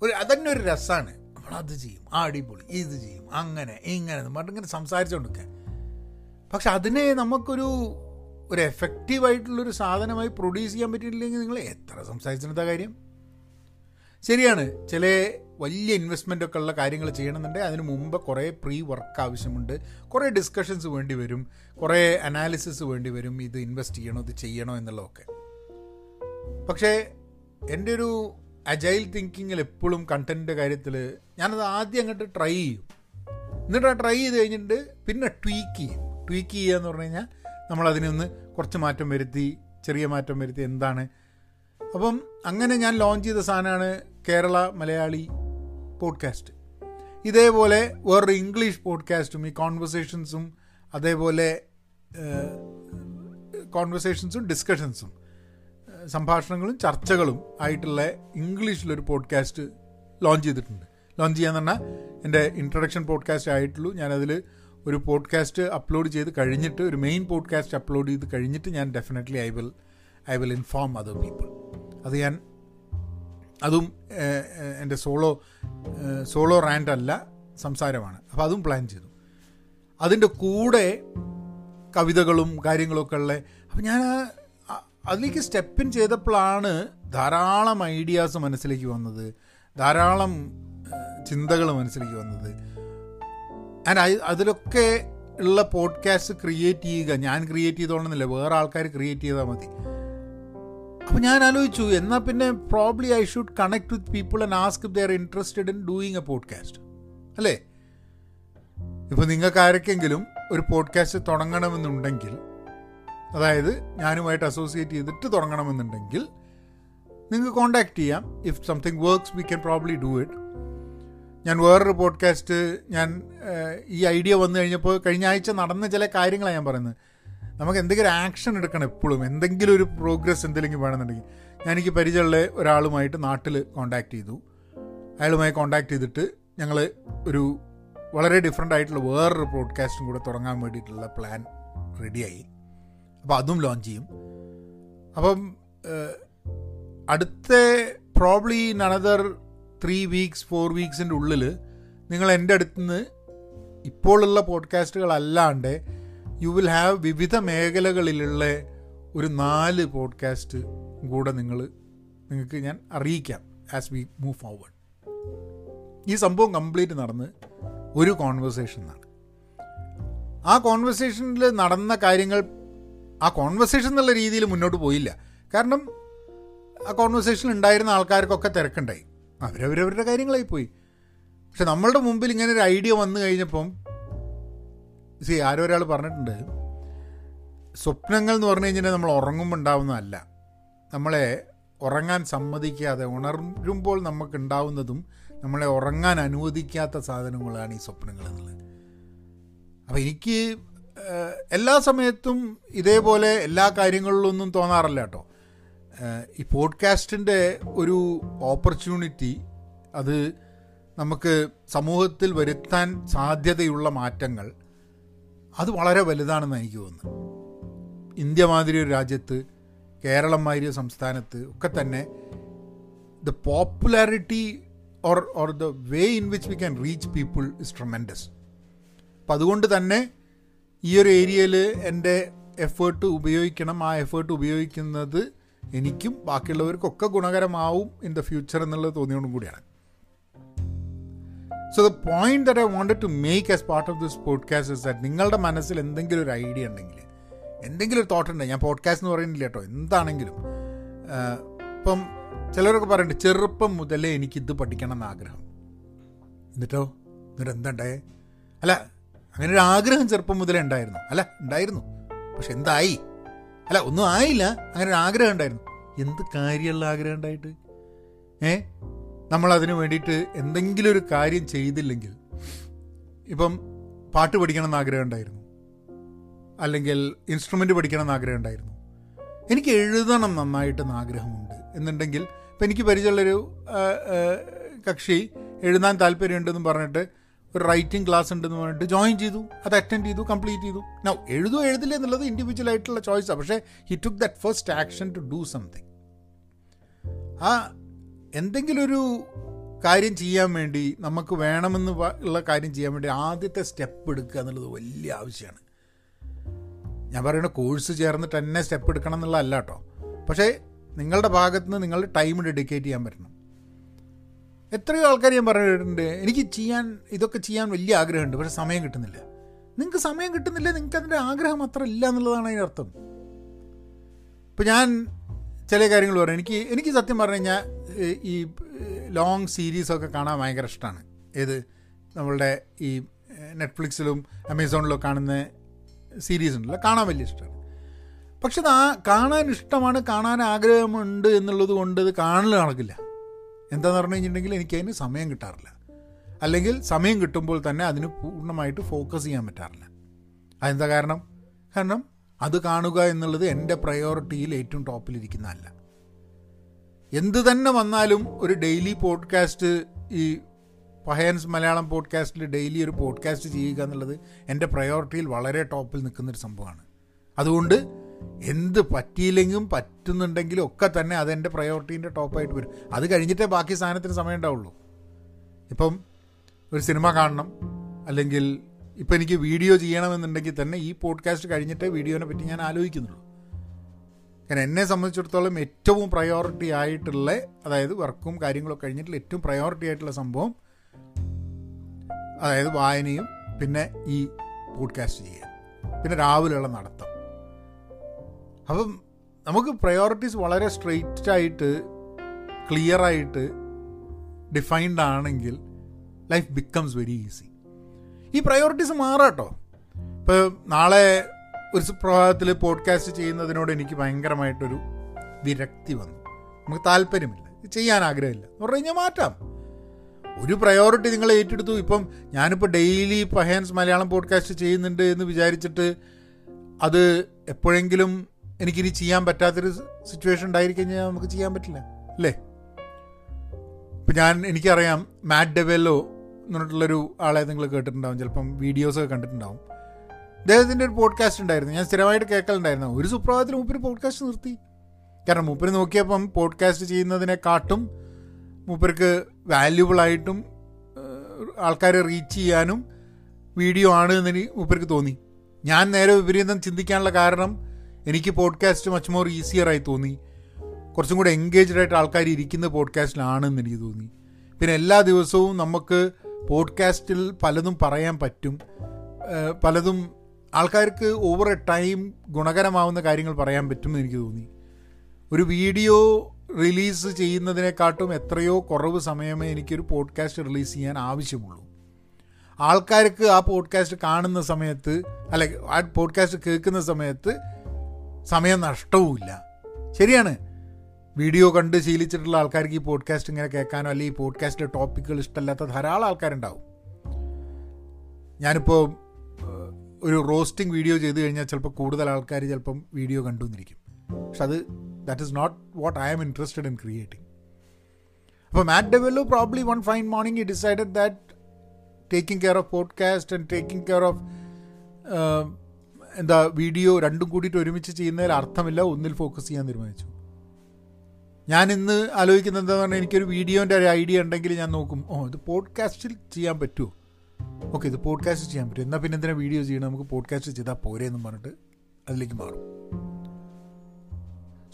Speaker 1: ഒരു അതന്നെ ഒരു രസമാണ് നമ്മളത് ചെയ്യും. ആ അടിപൊളി. ഇത് ചെയ്യും. അങ്ങനെ ഇങ്ങനെ പറഞ്ഞിങ്ങനെ സംസാരിച്ചുകൊണ്ടിരിക്കുക പക്ഷെ അതിനെ നമുക്കൊരു ഒരു എഫക്റ്റീവായിട്ടുള്ളൊരു സാധനമായി പ്രൊഡ്യൂസ് ചെയ്യാൻ പറ്റിയിട്ടില്ലെങ്കിൽ നിങ്ങൾ എത്ര സംസാരിച്ചിരുന്ന കാര്യം? ശരിയാണ്. ചില വലിയ ഇൻവെസ്റ്റ്മെന്റ് ഒക്കെ ഉള്ള കാര്യങ്ങൾ ചെയ്യണമെന്നുണ്ടെങ്കിൽ അതിന് മുമ്പ് കുറേ പ്രീ വർക്ക് ആവശ്യമുണ്ട്. കുറേ ഡിസ്കഷൻസ് വേണ്ടി വരും. കുറേ അനാലിസിസ് വേണ്ടി വരും. ഇത് ഇൻവെസ്റ്റ് ചെയ്യണോ ഇത് ചെയ്യണോ എന്നുള്ളതൊക്കെ. പക്ഷേ എന്റെ ഒരു അജൈൽ തിങ്കിങ്ങിൽ എപ്പോഴും കണ്ടന്റിന്റെ കാര്യത്തിൽ ഞാനത് ആദ്യം അങ്ങോട്ട് ട്രൈ ചെയ്യും. എന്നിട്ട് ആ ട്രൈ ചെയ്ത് കഴിഞ്ഞിട്ട് പിന്നെ ട്വീക്ക് ചെയ്യും. ട്വീക്ക് ചെയ്യുക എന്ന് പറഞ്ഞു കഴിഞ്ഞാൽ നമ്മളതിനൊന്ന് കുറച്ച് മാറ്റം വരുത്തി ചെറിയ മാറ്റം വരുത്തി എന്താണ് അപ്പം അങ്ങനെ ഞാൻ ലോഞ്ച് ചെയ്ത സാധനമാണ് കേരള മലയാളി പോഡ്കാസ്റ്റ്. ഇതേപോലെ വേറൊരു ഇംഗ്ലീഷ് പോഡ്കാസ്റ്റും ഈ കോൺവെർസേഷൻസും അതേപോലെ കോൺവെർസേഷൻസും ഡിസ്കഷൻസും സംഭാഷണങ്ങളും ചർച്ചകളും ആയിട്ടുള്ള ഇംഗ്ലീഷിലൊരു പോഡ്കാസ്റ്റ് ലോഞ്ച് ചെയ്തിട്ടുണ്ട്. ലോഞ്ച് ചെയ്യാന്ന് പറഞ്ഞാൽ എന്റെ ഇൻട്രൊഡക്ഷൻ പോഡ്കാസ്റ്റ് ആയിട്ടുള്ളൂ. ഞാനതിൽ ഒരു പോഡ്കാസ്റ്റ് അപ്ലോഡ് ചെയ്ത് കഴിഞ്ഞിട്ട് ഒരു മെയിൻ പോഡ്കാസ്റ്റ് അപ്ലോഡ് ചെയ്ത് കഴിഞ്ഞിട്ട് ഞാൻ definitely I will I will inform other people. അത് ഞാൻ അതും എന്റെ സോളോ സോളോ റാൻഡ് അല്ല സംസാരമാണ്. അപ്പോൾ അതും പ്ലാൻ ചെയ്തു. അതിന്റെ കൂടെ കവിതകളും കാര്യങ്ങളൊക്കെ ഉള്ള അപ്പം ഞാൻ അതിലേക്ക് സ്റ്റെപ്പ് ഇൻ ചെയ്തപ്പോഴാണ് ധാരാളം ഐഡിയാസ് മനസ്സിലേക്ക് വന്നത്. ധാരാളം ചിന്തകൾ മനസ്സിലേക്ക് വന്നത്. ആൻഡ് അതിലൊക്കെ ഉള്ള പോഡ്കാസ്റ്റ് ക്രിയേറ്റ് ചെയ്യുക ഞാൻ ക്രിയേറ്റ് ചെയ്തോളണമെന്നില്ല വേറെ ആൾക്കാർ ക്രിയേറ്റ് ചെയ്താൽ മതി. അപ്പോൾ ഞാൻ ആലോചിച്ചു എന്നാൽ പിന്നെ probably I should connect with people and ask they're interested in doing a podcast അല്ലേ? ഇപ്പോൾ നിങ്ങൾക്ക് ആരൊക്കെങ്കിലും ഒരു പോഡ്കാസ്റ്റ് തുടങ്ങണമെന്നുണ്ടെങ്കിൽ അതായത് ഞാനുമായിട്ട് അസോസിയേറ്റ് ചെയ്തിട്ട് തുടങ്ങണമെന്നുണ്ടെങ്കിൽ നിങ്ങൾക്ക് കോണ്ടാക്ട് ചെയ്യാം. If something works we can probably do it ഞാൻ വേറൊരു പോഡ്കാസ്റ്റ് ഞാൻ ഈ ഐഡിയ വന്നു കഴിഞ്ഞപ്പോൾ കഴിഞ്ഞ ആഴ്ച നടന്ന ചില കാര്യങ്ങളാണ് ഞാൻ പറയുന്നത്. നമുക്ക് എന്തെങ്കിലും ആക്ഷൻ എടുക്കണം എപ്പോഴും. എന്തെങ്കിലും ഒരു പ്രോഗ്രസ് എന്തെങ്കിലും വേണമെന്നുണ്ടെങ്കിൽ. ഞാൻ എനിക്ക് പരിചയമുള്ള ഒരാളുമായിട്ട് നാട്ടിൽ കോണ്ടാക്ട് ചെയ്തു. അയാളുമായി കോണ്ടാക്ട് ചെയ്തിട്ട് ഞങ്ങൾ ഒരു വളരെ ഡിഫറെന്റ് ആയിട്ടുള്ള വേറൊരു പോഡ്കാസ്റ്റും കൂടെ തുടങ്ങാൻ വേണ്ടിയിട്ടുള്ള പ്ലാൻ റെഡിയായി അപ്പോൾ അതും ലോഞ്ച് ചെയ്യും. അപ്പം അടുത്ത probably another three weeks four വീക്സിന്റെ ഉള്ളിൽ നിങ്ങൾ എന്റെ അടുത്ത് നിന്ന് ഇപ്പോഴുള്ള പോഡ്കാസ്റ്റുകളല്ലാണ്ട് യു വിൽ ഹാവ് വിവിധ മേഖലകളിലുള്ള ഒരു നാല് പോഡ്കാസ്റ്റ് കൂടെ നിങ്ങൾ നിങ്ങൾക്ക് ഞാൻ അറിയിക്കാം ആസ് വി മൂവ് ഫോർവേഡ് ഈ സംഭവം കംപ്ലീറ്റ് നടന്ന് ഒരു കോൺവെർസേഷനാണ് ആ കോൺവെർസേഷനിൽ നടന്ന കാര്യങ്ങൾ ആ കോൺവെർസേഷൻ എന്നുള്ള രീതിയിൽ മുന്നോട്ട് പോയില്ല. കാരണം ആ കോൺവെർസേഷനിൽ ഉണ്ടായിരുന്ന ആൾക്കാർക്കൊക്കെ തിരക്കുണ്ടായി. അവരവരവരുടെ കാര്യങ്ങളായി പോയി. പക്ഷെ നമ്മളുടെ മുമ്പിൽ ഇങ്ങനെ ഒരു ഐഡിയ വന്നു കഴിഞ്ഞപ്പം സി ആരോ ഒരാൾ പറഞ്ഞിട്ടുണ്ട്. സ്വപ്നങ്ങൾ എന്ന് പറഞ്ഞു കഴിഞ്ഞാൽ നമ്മൾ ഉറങ്ങുമ്പോൾ ഉണ്ടാവുന്നതല്ല. നമ്മളെ ഉറങ്ങാൻ സമ്മതിക്കാതെ ഉണരുമ്പോൾ നമുക്ക് ഉണ്ടാവുന്നതും നമ്മളെ ഉറങ്ങാൻ അനുവദിക്കാത്ത സാധനങ്ങളാണ് ഈ സ്വപ്നങ്ങൾ എന്നുള്ളത്. അപ്പോൾ എനിക്ക് എല്ലാ സമയത്തും ഇതേപോലെ എല്ലാ കാര്യങ്ങളിലൊന്നും തോന്നാറില്ല കേട്ടോ. ഈ പോഡ്കാസ്റ്റിന്റെ ഒരു ഓപ്പർച്യൂണിറ്റി അത് നമുക്ക് സമൂഹത്തിൽ വരുത്താൻ സാധ്യതയുള്ള മാറ്റങ്ങൾ അത് വളരെ വലുതാണെന്ന് എനിക്ക് തോന്നുന്നു. ഇന്ത്യ മാതിരി ഒരു രാജ്യത്ത് കേരളം മാതിരി സംസ്ഥാനത്ത് ഒക്കെ തന്നെ the popularity or or the way in which we can reach people is tremendous അപ്പം അതുകൊണ്ട് തന്നെ ഈ ഒരു ഏരിയയിൽ എന്റെ എഫേർട്ട് ഉപയോഗിക്കണം. ആ എഫേർട്ട് ഉപയോഗിക്കുന്നത് എനിക്കും ബാക്കിയുള്ളവർക്കൊക്കെ ഗുണകരമാവും ഇൻ ദ ഫ്യൂച്ചർ എന്നുള്ളത് തോന്നിയോണ്ടും കൂടിയാണ്. So the point that I wanted to make as part of this podcast is that നിങ്ങളുടെ മനസ്സിൽ എന്തെങ്കിലും ഒരു ഐഡിയ ഉണ്ടെങ്കിൽ എന്തെങ്കിലും ഒരു തോട്ട് ഉണ്ടെങ്കിൽ ഞാൻ പോഡ്കാസ്റ്റ് എന്ന് പറയുന്നില്ല കേട്ടോ എന്താണെങ്കിലും ഇപ്പം ചിലരൊക്കെ പറയുന്നുണ്ട് ചെറുപ്പം മുതലേ എനിക്കിത് പഠിക്കണം എന്ന് ആഗ്രഹം. എന്നിട്ടോ? എന്നിട്ട് എന്താണ്ടായേ അല്ല അങ്ങനെ ഒരു ആഗ്രഹം ചെറുപ്പം മുതലേ ഉണ്ടായിരുന്നു. അല്ല ഉണ്ടായിരുന്നു. പക്ഷെ എന്തായി? അല്ല ഒന്നും ആയില്ല. അങ്ങനെ ഒരു ആഗ്രഹം ഉണ്ടായിരുന്നു. എന്ത് കാര്യമുള്ള ആഗ്രഹം ഉണ്ടായിട്ട്? ഏ? നമ്മൾ അതിന് വേണ്ടിയിട്ട് എന്തെങ്കിലും ഒരു കാര്യം ചെയ്തില്ലെങ്കിൽ ഇപ്പം പാട്ട് പഠിക്കണം എന്ന് ആഗ്രഹം ഉണ്ടായിരുന്നു അല്ലെങ്കിൽ ഇൻസ്ട്രുമെന്റ് പഠിക്കണം എന്ന് ആഗ്രഹം ഉണ്ടായിരുന്നു എനിക്ക് എഴുതണം നന്നായിട്ടെന്ന് ആഗ്രഹമുണ്ട്. എന്നുണ്ടെങ്കിൽ ഇപ്പം എനിക്ക് പരിചയമുള്ളൊരു കക്ഷി എഴുതാൻ താല്പര്യമുണ്ടെന്ന് പറഞ്ഞിട്ട് ഒരു റൈറ്റിംഗ് ക്ലാസ് ഉണ്ടെന്ന് പറഞ്ഞിട്ട് ജോയിൻ ചെയ്തു. അത് അറ്റൻഡ് ചെയ്തു കംപ്ലീറ്റ് ചെയ്തു. നൗ എഴുതോ എഴുതില്ല എന്നുള്ളത് ഇൻഡിവിജ്വൽ ആയിട്ടുള്ള ചോയ്സാണ് പക്ഷേ he took that first action to do something ആ എന്തെങ്കിലും ഒരു കാര്യം ചെയ്യാൻ വേണ്ടി നമുക്ക് വേണമെന്ന് ഉള്ള കാര്യം ചെയ്യാൻ വേണ്ടി ആദ്യത്തെ സ്റ്റെപ്പ് എടുക്കുക എന്നുള്ളത് വലിയ ആവശ്യമാണ്. ഞാൻ പറയുന്ന കോഴ്സ് ചേർന്നിട്ട് തന്നെ സ്റ്റെപ്പ് എടുക്കണം എന്നുള്ളതല്ല കേട്ടോ. പക്ഷേ നിങ്ങളുടെ ഭാഗത്ത് നിന്ന് നിങ്ങൾ ടൈം ഡെഡിക്കേറ്റ് ചെയ്യാൻ പറ്റണം. എത്രയോ ആൾക്കാർ ഞാൻ പറഞ്ഞിട്ടുണ്ട് എനിക്ക് ചെയ്യാൻ ഇതൊക്കെ ചെയ്യാൻ വലിയ ആഗ്രഹമുണ്ട് പക്ഷെ സമയം കിട്ടുന്നില്ല. നിങ്ങൾക്ക് സമയം കിട്ടുന്നില്ല നിങ്ങൾക്ക് അതിന്റെ ആഗ്രഹം അത്ര ഇല്ല എന്നുള്ളതാണ് അതിനർത്ഥം ഇപ്പം ഞാൻ ചില കാര്യങ്ങൾ പറയാം. എനിക്ക് എനിക്ക് സത്യം പറഞ്ഞു കഴിഞ്ഞാൽ ഈ ലോങ് സീരീസൊക്കെ കാണാൻ ഭയങ്കര ഇഷ്ടമാണ് ഏത്? നമ്മളുടെ ഈ നെറ്റ്ഫ്ലിക്സിലും അമേസോണിലും കാണുന്ന സീരീസ് ഉണ്ടല്ലോ. കാണാൻ വലിയ ഇഷ്ടമാണ് പക്ഷെ ആ കാണാൻ ഇഷ്ടമാണ് കാണാൻ ആഗ്രഹമുണ്ട് എന്നുള്ളത് കൊണ്ട് ഇത് കാണൽ നടക്കില്ല. എന്താന്ന് പറഞ്ഞു കഴിഞ്ഞിട്ടുണ്ടെങ്കിൽ എനിക്കതിന് സമയം കിട്ടാറില്ല. അല്ലെങ്കിൽ സമയം കിട്ടുമ്പോൾ തന്നെ അതിന് പൂർണമായിട്ട് ഫോക്കസ് ചെയ്യാൻ പറ്റാറില്ല. അതെന്താ കാരണം? കാരണം അത് കാണുക എന്നുള്ളത് എന്റെ പ്രയോറിറ്റിയിൽ ഏറ്റവും ടോപ്പിലിരിക്കുന്നതല്ല എന്ത് തന്നെ വന്നാലും ഒരു ഡെയിലി പോഡ്കാസ്റ്റ് ഈ പഹയൻസ് മലയാളം പോഡ്കാസ്റ്റിൽ ഡെയിലി ഒരു പോഡ്കാസ്റ്റ് ചെയ്യുക എന്നുള്ളത് എന്റെ പ്രയോറിറ്റിയിൽ വളരെ ടോപ്പിൽ നിൽക്കുന്നൊരു സംഭവമാണ്. അതുകൊണ്ട് എന്ത് പറ്റിയില്ലെങ്കിലും പറ്റുന്നുണ്ടെങ്കിലും ഒക്കെ തന്നെ അതെന്റെ പ്രയോറിറ്റീന്റെ ടോപ്പായിട്ട് വരും. അത് കഴിഞ്ഞിട്ടേ ബാക്കി സാധനത്തിന് സമയം ഉണ്ടാവുള്ളൂ. ഇപ്പം ഒരു സിനിമ കാണണം അല്ലെങ്കിൽ ഇപ്പം എനിക്ക് വീഡിയോ ചെയ്യണമെന്നുണ്ടെങ്കിൽ തന്നെ ഈ പോഡ്കാസ്റ്റ് കഴിഞ്ഞിട്ടേ വീഡിയോനെ പറ്റി ഞാൻ ആലോചിക്കുന്നുള്ളൂ. കാരണം എന്നെ സംബന്ധിച്ചിടത്തോളം ഏറ്റവും പ്രയോറിറ്റി ആയിട്ടുള്ള അതായത് വർക്കും കാര്യങ്ങളൊക്കെ കഴിഞ്ഞിട്ടുള്ള ഏറ്റവും പ്രയോറിറ്റി ആയിട്ടുള്ള സംഭവം അതായത് വായനയും പിന്നെ ഈ പോഡ്കാസ്റ്റ് ചെയ്യുക പിന്നെ രാവിലെയുള്ള നടത്തം. അപ്പം നമുക്ക് പ്രയോറിറ്റീസ് വളരെ സ്ട്രെയിറ്റ് ആയിട്ട് ക്ലിയർ ആയിട്ട് ഡിഫൈൻഡ് ആണെങ്കിൽ ലൈഫ് ബിക്കംസ് വെരി ഈസി ഈ പ്രയോറിറ്റീസ് മാറാട്ടോ. ഇപ്പോൾ നാളെ ഒരു സുപ്രഭാതത്തിൽ പോഡ്കാസ്റ്റ് ചെയ്യുന്നതിനോട് എനിക്ക് ഭയങ്കരമായിട്ടൊരു വിരക്തി വന്നു. നമുക്ക് താല്പര്യമില്ല. ചെയ്യാൻ ആഗ്രഹമില്ല. എന്ന് പറഞ്ഞു കഴിഞ്ഞാൽ മാറ്റാം. ഒരു പ്രയോറിറ്റി നിങ്ങൾ ഏറ്റെടുത്തു. ഇപ്പം ഞാനിപ്പോൾ ഡെയിലി പഹയൻസ് മലയാളം പോഡ്കാസ്റ്റ് ചെയ്യുന്നുണ്ട് എന്ന് വിചാരിച്ചിട്ട് അത് എപ്പോഴെങ്കിലും എനിക്കിനി ചെയ്യാൻ പറ്റാത്തൊരു സിറ്റുവേഷൻ ഉണ്ടായിരിക്കഴിഞ്ഞാൽ നമുക്ക് ചെയ്യാൻ പറ്റില്ല. അല്ലേ? ഇപ്പം ഞാൻ എനിക്കറിയാം മാറ്റ് ഡെവെല്ലോ എന്ന് പറഞ്ഞിട്ടുള്ളൊരു ആളെ നിങ്ങൾ കേട്ടിട്ടുണ്ടാവും. ചിലപ്പം വീഡിയോസൊക്കെ കണ്ടിട്ടുണ്ടാവും. അദ്ദേഹത്തിന്റെ ഒരു പോഡ്കാസ്റ്റ് ഉണ്ടായിരുന്നു. ഞാൻ സ്ഥിരമായിട്ട് കേൾക്കലുണ്ടായിരുന്നു. ഒരു സുപ്രഭാതത്തിൽ മൂപ്പര് പോഡ്കാസ്റ്റ് നിർത്തി. കാരണം മൂപ്പര് നോക്കിയപ്പം പോഡ്കാസ്റ്റ് ചെയ്യുന്നതിനെക്കാട്ടും മൂപ്പർക്ക് വാല്യുബിളായിട്ടും ആൾക്കാരെ റീച്ച് ചെയ്യാനും വീഡിയോ ആണ് എന്ന് എനിക്ക് മൂപ്പർക്ക് തോന്നി. ഞാൻ നേരെ വിപരീതം ചിന്തിക്കാനുള്ള കാരണം എനിക്ക് പോഡ്കാസ്റ്റ് മച്ച് മോർ ഈസിയർ ആയി തോന്നി. കുറച്ചും കൂടെ എൻഗേജ്ഡ് ആയിട്ട് ആൾക്കാർ ഇരിക്കുന്ന പോഡ്കാസ്റ്റിലാണെന്ന് എനിക്ക് തോന്നി. പിന്നെ എല്ലാ ദിവസവും നമുക്ക് പോഡ്കാസ്റ്റിൽ പലതും പറയാൻ പറ്റും. പലതും ആൾക്കാർക്ക് ഓവർ ടൈം ഗുണകരമാവുന്ന കാര്യങ്ങൾ പറയാൻ പറ്റുമെന്ന് എനിക്ക് തോന്നി. ഒരു വീഡിയോ റിലീസ് ചെയ്യുന്നതിനെക്കാട്ടും എത്രയോ കുറവ് സമയമേ എനിക്കൊരു പോഡ്കാസ്റ്റ് റിലീസ് ചെയ്യാൻ ആവശ്യമുള്ളൂ. ആൾക്കാർക്ക് ആ പോഡ്കാസ്റ്റ് കാണുന്ന സമയത്ത് അല്ലെ ആ പോഡ്കാസ്റ്റ് കേൾക്കുന്ന സമയത്ത് സമയം നഷ്ടവുമില്ല. ശരിയാണ്. വീഡിയോ കണ്ട് ശീലിച്ചിട്ടുള്ള ആൾക്കാർക്ക് ഈ പോഡ്കാസ്റ്റ് ഇങ്ങനെ കേൾക്കാനോ അല്ലെങ്കിൽ ഈ പോഡ്കാസ്റ്റിലെ ടോപ്പിക്കുകൾ ഇഷ്ടമല്ലാത്ത ധാരാളം ആൾക്കാരുണ്ടാവും. ഞാനിപ്പോൾ ഒരു റോസ്റ്റിംഗ് വീഡിയോ ചെയ്ത് കഴിഞ്ഞാൽ ചിലപ്പോൾ കൂടുതൽ ആൾക്കാർ ചിലപ്പം വീഡിയോ കണ്ടുവന്നിരിക്കും. പക്ഷെ അത് that is not what I am interested in creating അപ്പോൾ മാറ്റ് develop probably one fine morning ഈ decided that taking care of podcast and taking care of എന്താ വീഡിയോ രണ്ടും കൂടിയിട്ട് ഒരുമിച്ച് ചെയ്യുന്നതിൽ അർത്ഥമില്ല. ഒന്നിൽ ഫോക്കസ് ചെയ്യാൻ തീരുമാനിച്ചു. ഞാൻ ഇന്ന് ആലോചിക്കുന്നത് എന്താണെന്ന് പറഞ്ഞാൽ എനിക്കൊരു വീഡിയോന്റെ ഒരു ഐഡിയ ഉണ്ടെങ്കിൽ ഞാൻ നോക്കും ഓ ഇത് പോഡ്കാസ്റ്റിൽ ചെയ്യാൻ പറ്റുമോ? ഓക്കെ ഇത് പോഡ്കാസ്റ്റ് ചെയ്യാൻ പറ്റും. എന്നാൽ പിന്നെ എന്തിനാ വീഡിയോ ചെയ്യണം? നമുക്ക് പോഡ്കാസ്റ്റ് ചെയ്താൽ പോരെ എന്നും പറഞ്ഞിട്ട് അതിലേക്ക് മാറും.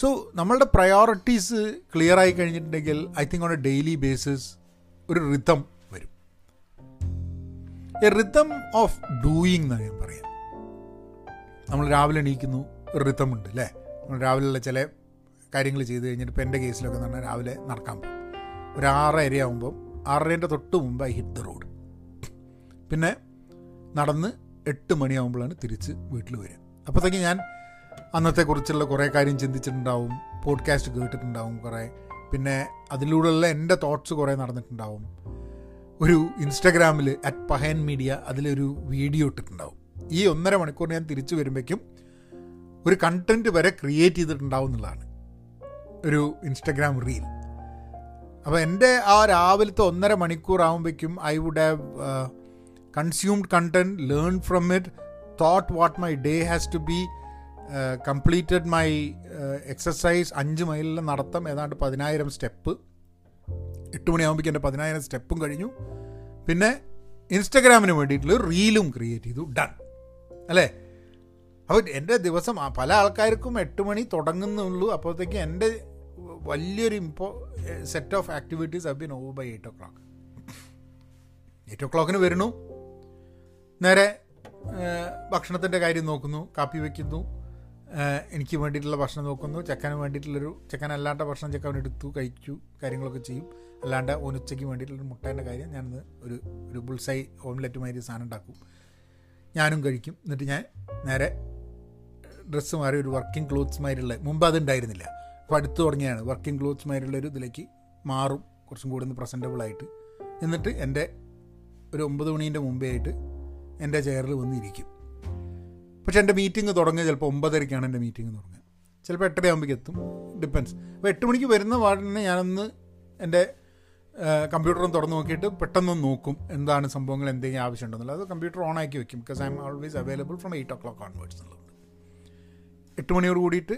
Speaker 1: സോ നമ്മളുടെ പ്രയോറിറ്റീസ് ക്ലിയർ ആയി കഴിഞ്ഞിട്ടുണ്ടെങ്കിൽ I think on a daily basis ഒരു റിതം വരും. എ റിതം ഓഫ് ഡൂയിങ് എന്നാണ് ഞാൻ പറയാം. നമ്മൾ രാവിലെ എണീക്കുന്നു ഒരു റിതം ഉണ്ട് അല്ലേ നമ്മൾ രാവിലെയുള്ള ചില കാര്യങ്ങൾ ചെയ്ത് കഴിഞ്ഞിട്ട് ഇപ്പം എന്റെ കേസിലൊക്കെ എന്ന് പറഞ്ഞാൽ രാവിലെ നടക്കാൻ പോകും. ഒരു ആറര ആകുമ്പം ആറരേന്റെ തൊട്ട് മുമ്പ് ഐ ഹിറ്റ് ദ റോഡ് പിന്നെ നടന്ന് എട്ട് മണിയാകുമ്പോഴാണ് തിരിച്ച് വീട്ടിൽ വരിക. അപ്പോഴത്തേക്ക് ഞാൻ അന്നത്തെക്കുറിച്ചുള്ള കുറേ കാര്യം ചിന്തിച്ചിട്ടുണ്ടാവും പോഡ്കാസ്റ്റ് കേട്ടിട്ടുണ്ടാവും കുറേ. പിന്നെ അതിലൂടെയുള്ള എന്റെ തോട്ട്സ് കുറേ നടന്നിട്ടുണ്ടാവും. ഒരു ഇൻസ്റ്റഗ്രാമിൽ അറ്റ് പഹയൻ മീഡിയ അതിലൊരു വീഡിയോ ഇട്ടിട്ടുണ്ടാവും. ഈ ഒന്നര മണിക്കൂർ ഞാൻ തിരിച്ചു വരുമ്പോഴേക്കും ഒരു കണ്ടന്റ് വരെ ക്രിയേറ്റ് ചെയ്തിട്ടുണ്ടാവും എന്നുള്ളതാണ്. ഒരു ഇൻസ്റ്റഗ്രാം റീൽ അപ്പോൾ എന്റെ ആ രാവിലത്തെ ഒന്നര മണിക്കൂർ ആകുമ്പോഴേക്കും I would have consumed content learn from it thought what my day has to be completed my exercise അഞ്ച് മൈലിൽ നടത്തം ഏതാണ്ട് പതിനായിരം സ്റ്റെപ്പ്. എട്ട് മണിയാകുമ്പോഴേക്കും എന്റെ പതിനായിരം സ്റ്റെപ്പും കഴിഞ്ഞു. പിന്നെ ഇൻസ്റ്റഗ്രാമിന് വേണ്ടിയിട്ടുള്ള റീലും ക്രിയേറ്റ് ചെയ്തു. ഡൺ അല്ലേ? അപ്പോൾ എന്റെ ദിവസം പല ആൾക്കാർക്കും എട്ട് മണി തുടങ്ങുന്നുള്ളൂ. അപ്പോഴത്തേക്ക് എന്റെ വലിയൊരു ഇമ്പോ set of activities have been over by eight o'clock eight O ക്ലോക്കിന് വരുന്നു. നേരെ ഭക്ഷണത്തിന്റെ കാര്യം നോക്കുന്നു കാപ്പി വയ്ക്കുന്നു എനിക്ക് വേണ്ടിയിട്ടുള്ള ഭക്ഷണം നോക്കുന്നു. ചെക്കന് വേണ്ടിയിട്ടുള്ളൊരു ചെക്കനല്ലാണ്ട ഭക്ഷണം ചെക്കൻ എടുത്തു കഴിച്ചു കാര്യങ്ങളൊക്കെ ചെയ്യും. അല്ലാണ്ട് ഓനുച്ചയ്ക്ക് വേണ്ടിയിട്ടുള്ളൊരു മുട്ടേന്റെ കാര്യം ഞാനിന്ന് ഒരു ഒരു ബുൾസൈ ഓംലെറ്റ് മാതിരി സാധനം ഉണ്ടാക്കും. ഞാനും കഴിക്കും. എന്നിട്ട് ഞാൻ നേരെ ഡ്രസ്സ് മാറി ഒരു വർക്കിംഗ് ക്ലോത്ത്സ് മാതിരിയുള്ള മുമ്പ് അതുണ്ടായിരുന്നില്ല അപ്പോൾ അടുത്ത് തുടങ്ങിയാണ് വർക്കിംഗ് ക്ലോത്ത്സ് മാതിരിയുള്ള ഒരു ഇതിലേക്ക് മാറും. കുറച്ചും കൂടി ഒന്ന് പ്രസന്റബിൾ ആയിട്ട്. എന്നിട്ട് എന്റെ ഒരു ഒമ്പത് മണീന്റെ മുമ്പേ ആയിട്ട് എന്റെ ചെയറിൽ വന്നിരിക്കും. പക്ഷെ എന്റെ മീറ്റിംഗ് തുടങ്ങുക ചിലപ്പോൾ ഒമ്പതരയ്ക്കാണ് എന്റെ മീറ്റിംഗ് തുടങ്ങുക ചിലപ്പോൾ എട്ടര ആകുമ്പോഴേക്ക് എത്തും. ഡിപ്പെൻസ് അപ്പോൾ എട്ട് മണിക്ക് വരുന്ന പാടിനെ ഞാനൊന്ന് എന്റെ കമ്പ്യൂട്ടറും തുറന്ന് നോക്കിയിട്ട് പെട്ടെന്ന് നോക്കും എന്താണ് സംഭവങ്ങൾ എന്തെങ്കിലും ആവശ്യമുണ്ടെന്നുള്ളത്. അത് കമ്പ്യൂട്ടർ ഓൺ ആക്കി വെക്കും. Because I am always available from eight o'clock onwards എന്നുള്ളത്. എട്ട് മണിയോട് കൂടിയിട്ട്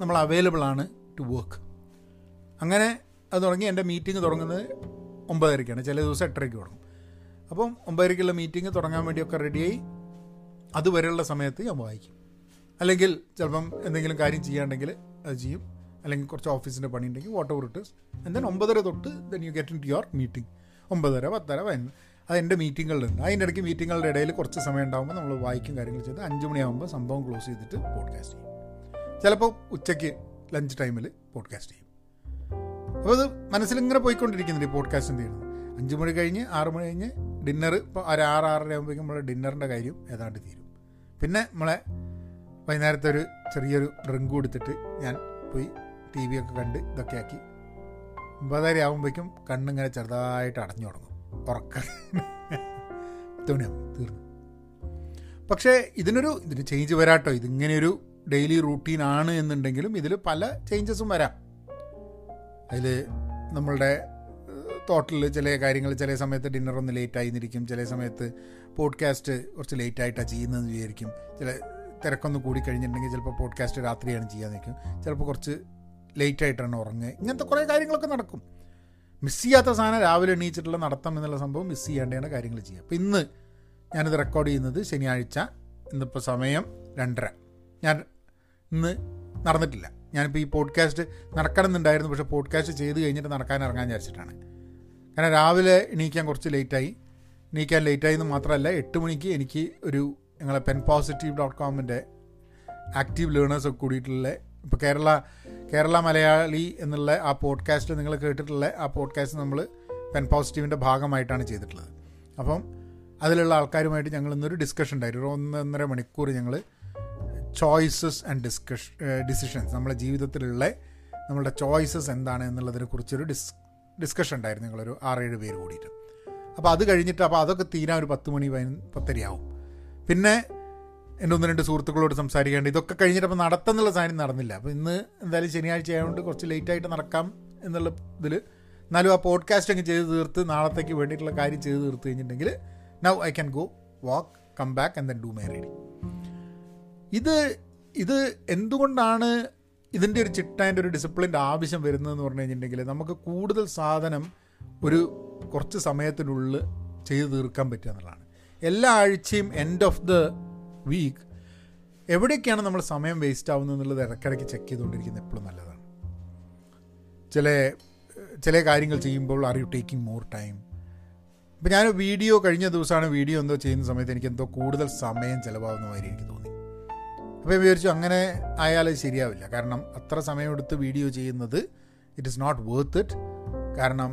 Speaker 1: നമ്മൾ അവൈലബിൾ ആണ് ടു വർക്ക് അങ്ങനെ അത് തുടങ്ങി എന്റെ മീറ്റിംഗ് തുടങ്ങുന്നത് ഒമ്പതരയ്ക്കാണ്. ചില ദിവസം എട്ടരയ്ക്ക് തുടങ്ങും. അപ്പം ഒമ്പതരയ്ക്കുള്ള മീറ്റിംഗ് തുടങ്ങാൻ വേണ്ടിയൊക്കെ റെഡിയായി അതുവരെയുള്ള സമയത്ത് ഞാൻ വായിക്കും. അല്ലെങ്കിൽ ചിലപ്പം എന്തെങ്കിലും കാര്യം ചെയ്യാണ്ടെങ്കിൽ അത് ചെയ്യും. അല്ലെങ്കിൽ കുറച്ച് ഓഫീസിന്റെ പണി ഉണ്ടെങ്കിൽ വാട്ട് ഓവർ ഇട്ട് ആൻഡ് ദെൻ ഒമ്പതര തൊട്ട് then you get into your meeting ഒമ്പതര പത്തര പതിനൊന്ന്. അത് എന്റെ മീറ്റിങ്ങുകളുണ്ട് അതിന്റെ ഇടയ്ക്ക് മീറ്റിങ്ങുകളുടെ ഇടയിൽ കുറച്ച് സമയം ഉണ്ടാകുമ്പോൾ നമ്മൾ വായിക്കും കാര്യങ്ങൾ ചെയ്ത് അഞ്ച് മണിയാകുമ്പോൾ സംഭവം ക്ലോസ് ചെയ്തിട്ട് പോഡ്കാസ്റ്റ് ചെയ്യും. ചിലപ്പോൾ ഉച്ചയ്ക്ക് ലഞ്ച് ടൈമിൽ പോഡ്കാസ്റ്റ് ചെയ്യും. അപ്പോൾ അത് മനസ്സിലിങ്ങനെ പോയിക്കൊണ്ടിരിക്കുന്നുണ്ട് ഈ പോഡ്കാസ്റ്റ് എന്ത് ചെയ്യുന്നത് അഞ്ച് മണി കഴിഞ്ഞ് ആറ് മണി കഴിഞ്ഞ് ഡിന്നർ ഇപ്പോൾ ഒരു ആറ് ആറര ആകുമ്പോഴേക്കും നമ്മളെ ഡിന്നറിന്റെ കാര്യം ഏതാണ്ട് തീരും. പിന്നെ നമ്മളെ വൈകുന്നേരത്തെ ഒരു ചെറിയൊരു ഡ്രിങ്ക് കൊടുത്തിട്ട് ഞാൻ പോയി ടി വി ഒക്കെ കണ്ട് ഇതൊക്കെ ആക്കി ഒമ്പതര ആകുമ്പോഴേക്കും കണ്ണിങ്ങനെ ചെറുതായിട്ട് അടഞ്ഞു തുടങ്ങും ഉറക്കം. തുണിയാവും തീർന്നു. പക്ഷേ ഇതിനൊരു ഇതിന് ചേഞ്ച് വരാട്ടോ. ഇതിങ്ങനെയൊരു ഡെയിലി റൂട്ടീൻ ആണ് എന്നുണ്ടെങ്കിലും ഇതിൽ പല ചേഞ്ചസും വരാം. അതിൽ നമ്മളുടെ തോട്ടിൽ ചില കാര്യങ്ങൾ ചില സമയത്ത് ഡിന്നർ ഒന്ന് ലേറ്റ് ആയിരിക്കും ചില സമയത്ത് പോഡ്കാസ്റ്റ് കുറച്ച് ലേറ്റ് ആയിട്ടാണ് ചെയ്യുന്നതെന്ന് വിചാരിക്കും. ചില തിരക്കൊന്ന് കൂടി കഴിഞ്ഞിട്ടുണ്ടെങ്കിൽ ചിലപ്പോൾ പോഡ്കാസ്റ്റ് രാത്രിയാണ് ചെയ്യാൻ നിൽക്കും ചിലപ്പോൾ കുറച്ച് ലേറ്റ് ആയിട്ടാണ് ഉറങ്ങുക. ഇങ്ങനത്തെ കുറേ കാര്യങ്ങളൊക്കെ നടക്കും. മിസ് ചെയ്യാത്ത സാധനം രാവിലെ എണീച്ചിട്ടുള്ള നടത്തം എന്നുള്ള സംഭവം മിസ് ചെയ്യാണ്ടാണ് കാര്യങ്ങൾ ചെയ്യുക. അപ്പോൾ ഇന്ന് ഞാനിത് റെക്കോർഡ് ചെയ്യുന്നത് ശനിയാഴ്ച. ഇന്നിപ്പോൾ സമയം രണ്ടര. ഞാൻ ഇന്ന് നടന്നിട്ടില്ല. ഞാനിപ്പോൾ ഈ പോഡ്കാസ്റ്റ് നടക്കണമെന്നുണ്ടായിരുന്നു. പക്ഷേ പോഡ്കാസ്റ്റ് ചെയ്ത് കഴിഞ്ഞിട്ട് നടക്കാൻ ഇറങ്ങാൻ വിചാരിച്ചിട്ടാണ്. കാരണം രാവിലെ എണീക്കാൻ കുറച്ച് ലേറ്റായി. എണീക്കാൻ ലേറ്റായി എന്ന് മാത്രമല്ല എട്ട് മണിക്ക് എനിക്ക് ഒരു ഞങ്ങളെ പെൻ പോസിറ്റീവ് ഡോട്ട് കോമിന്റെ ആക്റ്റീവ് ലേണേഴ്സൊക്കെ കൂടിയിട്ടുള്ള ഇപ്പോൾ കേരള കേരള മലയാളി എന്നുള്ള ആ പോഡ്കാസ്റ്റ് നിങ്ങൾ കേട്ടിട്ടുള്ള ആ പോഡ്കാസ്റ്റ് നമ്മൾ പെൻ പോസിറ്റീവിന്റെ ഭാഗമായിട്ടാണ് ചെയ്തിട്ടുള്ളത്. അപ്പം അതിലുള്ള ആൾക്കാരുമായിട്ട് ഞങ്ങൾ ഇന്നൊരു ഡിസ്കഷൻ ഉണ്ടായിരുന്നു. ഒന്നൊന്നര മണിക്കൂർ ഞങ്ങൾ ചോയ്സസ് ആൻഡ് ഡിസ്കഷ ഡിസിഷൻസ് നമ്മുടെ ജീവിതത്തിലുള്ള നമ്മളുടെ ചോയ്സസ് എന്താണ് എന്നുള്ളതിനെ കുറിച്ചൊരു ഡിസ് ഡിസ്കഷൻ ഉണ്ടായിരുന്നു ഞങ്ങളൊരു ആറേഴ് പേര് കൂടിയിട്ട്. അപ്പോൾ അത് കഴിഞ്ഞിട്ട് അപ്പോൾ അതൊക്കെ തീരാൻ ഒരു പത്ത് മണി പതിന പത്തരയാവും. പിന്നെ എന്റെ ഒന്ന് രണ്ട് സുഹൃത്തുക്കളോട് സംസാരിക്കേണ്ട ഇതൊക്കെ കഴിഞ്ഞിട്ട് അപ്പോൾ നടത്തുന്നുള്ള സാധനം നടന്നില്ല. അപ്പോൾ ഇന്ന് എന്തായാലും ശനിയാഴ്ച ആയതുകൊണ്ട് കുറച്ച് ലേറ്റായിട്ട് നടക്കാം എന്നുള്ള ഇതിൽ എന്നാലും ആ പോഡ്കാസ്റ്റ് അങ്ങ് ചെയ്ത് തീർത്ത് നാളത്തേക്ക് വേണ്ടിയിട്ടുള്ള കാര്യം ചെയ്ത് തീർത്ത് കഴിഞ്ഞിട്ടുണ്ടെങ്കിൽ now I can go walk come back and then do my ready ഇത് ഇത് എന്തുകൊണ്ടാണ് ഇതിന്റെ ഒരു ചിട്ടേന്റെ ഒരു ഡിസിപ്ലിന്റെ ആവശ്യം വരുന്നതെന്ന് പറഞ്ഞു കഴിഞ്ഞിട്ടുണ്ടെങ്കിൽ നമുക്ക് കൂടുതൽ സാധനം ഒരു കുറച്ച് സമയത്തിനുള്ളിൽ ചെയ്തു തീർക്കാൻ പറ്റുക എന്നുള്ളതാണ്. എല്ലാ ആഴ്ചയും എൻഡ് ഓഫ് ദ വീക്ക് എവിടെയൊക്കെയാണ് നമ്മൾ സമയം വേസ്റ്റ് ആവുന്നത് എന്നുള്ളത് ഇടയ്ക്കിടയ്ക്ക് ചെക്ക് ചെയ്തുകൊണ്ടിരിക്കുന്നത് എപ്പോഴും നല്ലതാണ്. ചില ചില കാര്യങ്ങൾ ചെയ്യുമ്പോൾ are you taking more time ഇപ്പം ഞാൻ വീഡിയോ കഴിഞ്ഞ ദിവസമാണ് വീഡിയോ എന്തോ ചെയ്യുന്ന സമയത്ത് എനിക്ക് എന്തോ കൂടുതൽ സമയം ചിലവാകുന്ന മാതിരി എനിക്ക് തോന്നി. അപ്പോൾ വിചാരിച്ചു അങ്ങനെ ആയാൽ ശരിയാവില്ല. കാരണം അത്ര സമയമെടുത്ത് വീഡിയോ ചെയ്യുന്നത് it is not worth it കാരണം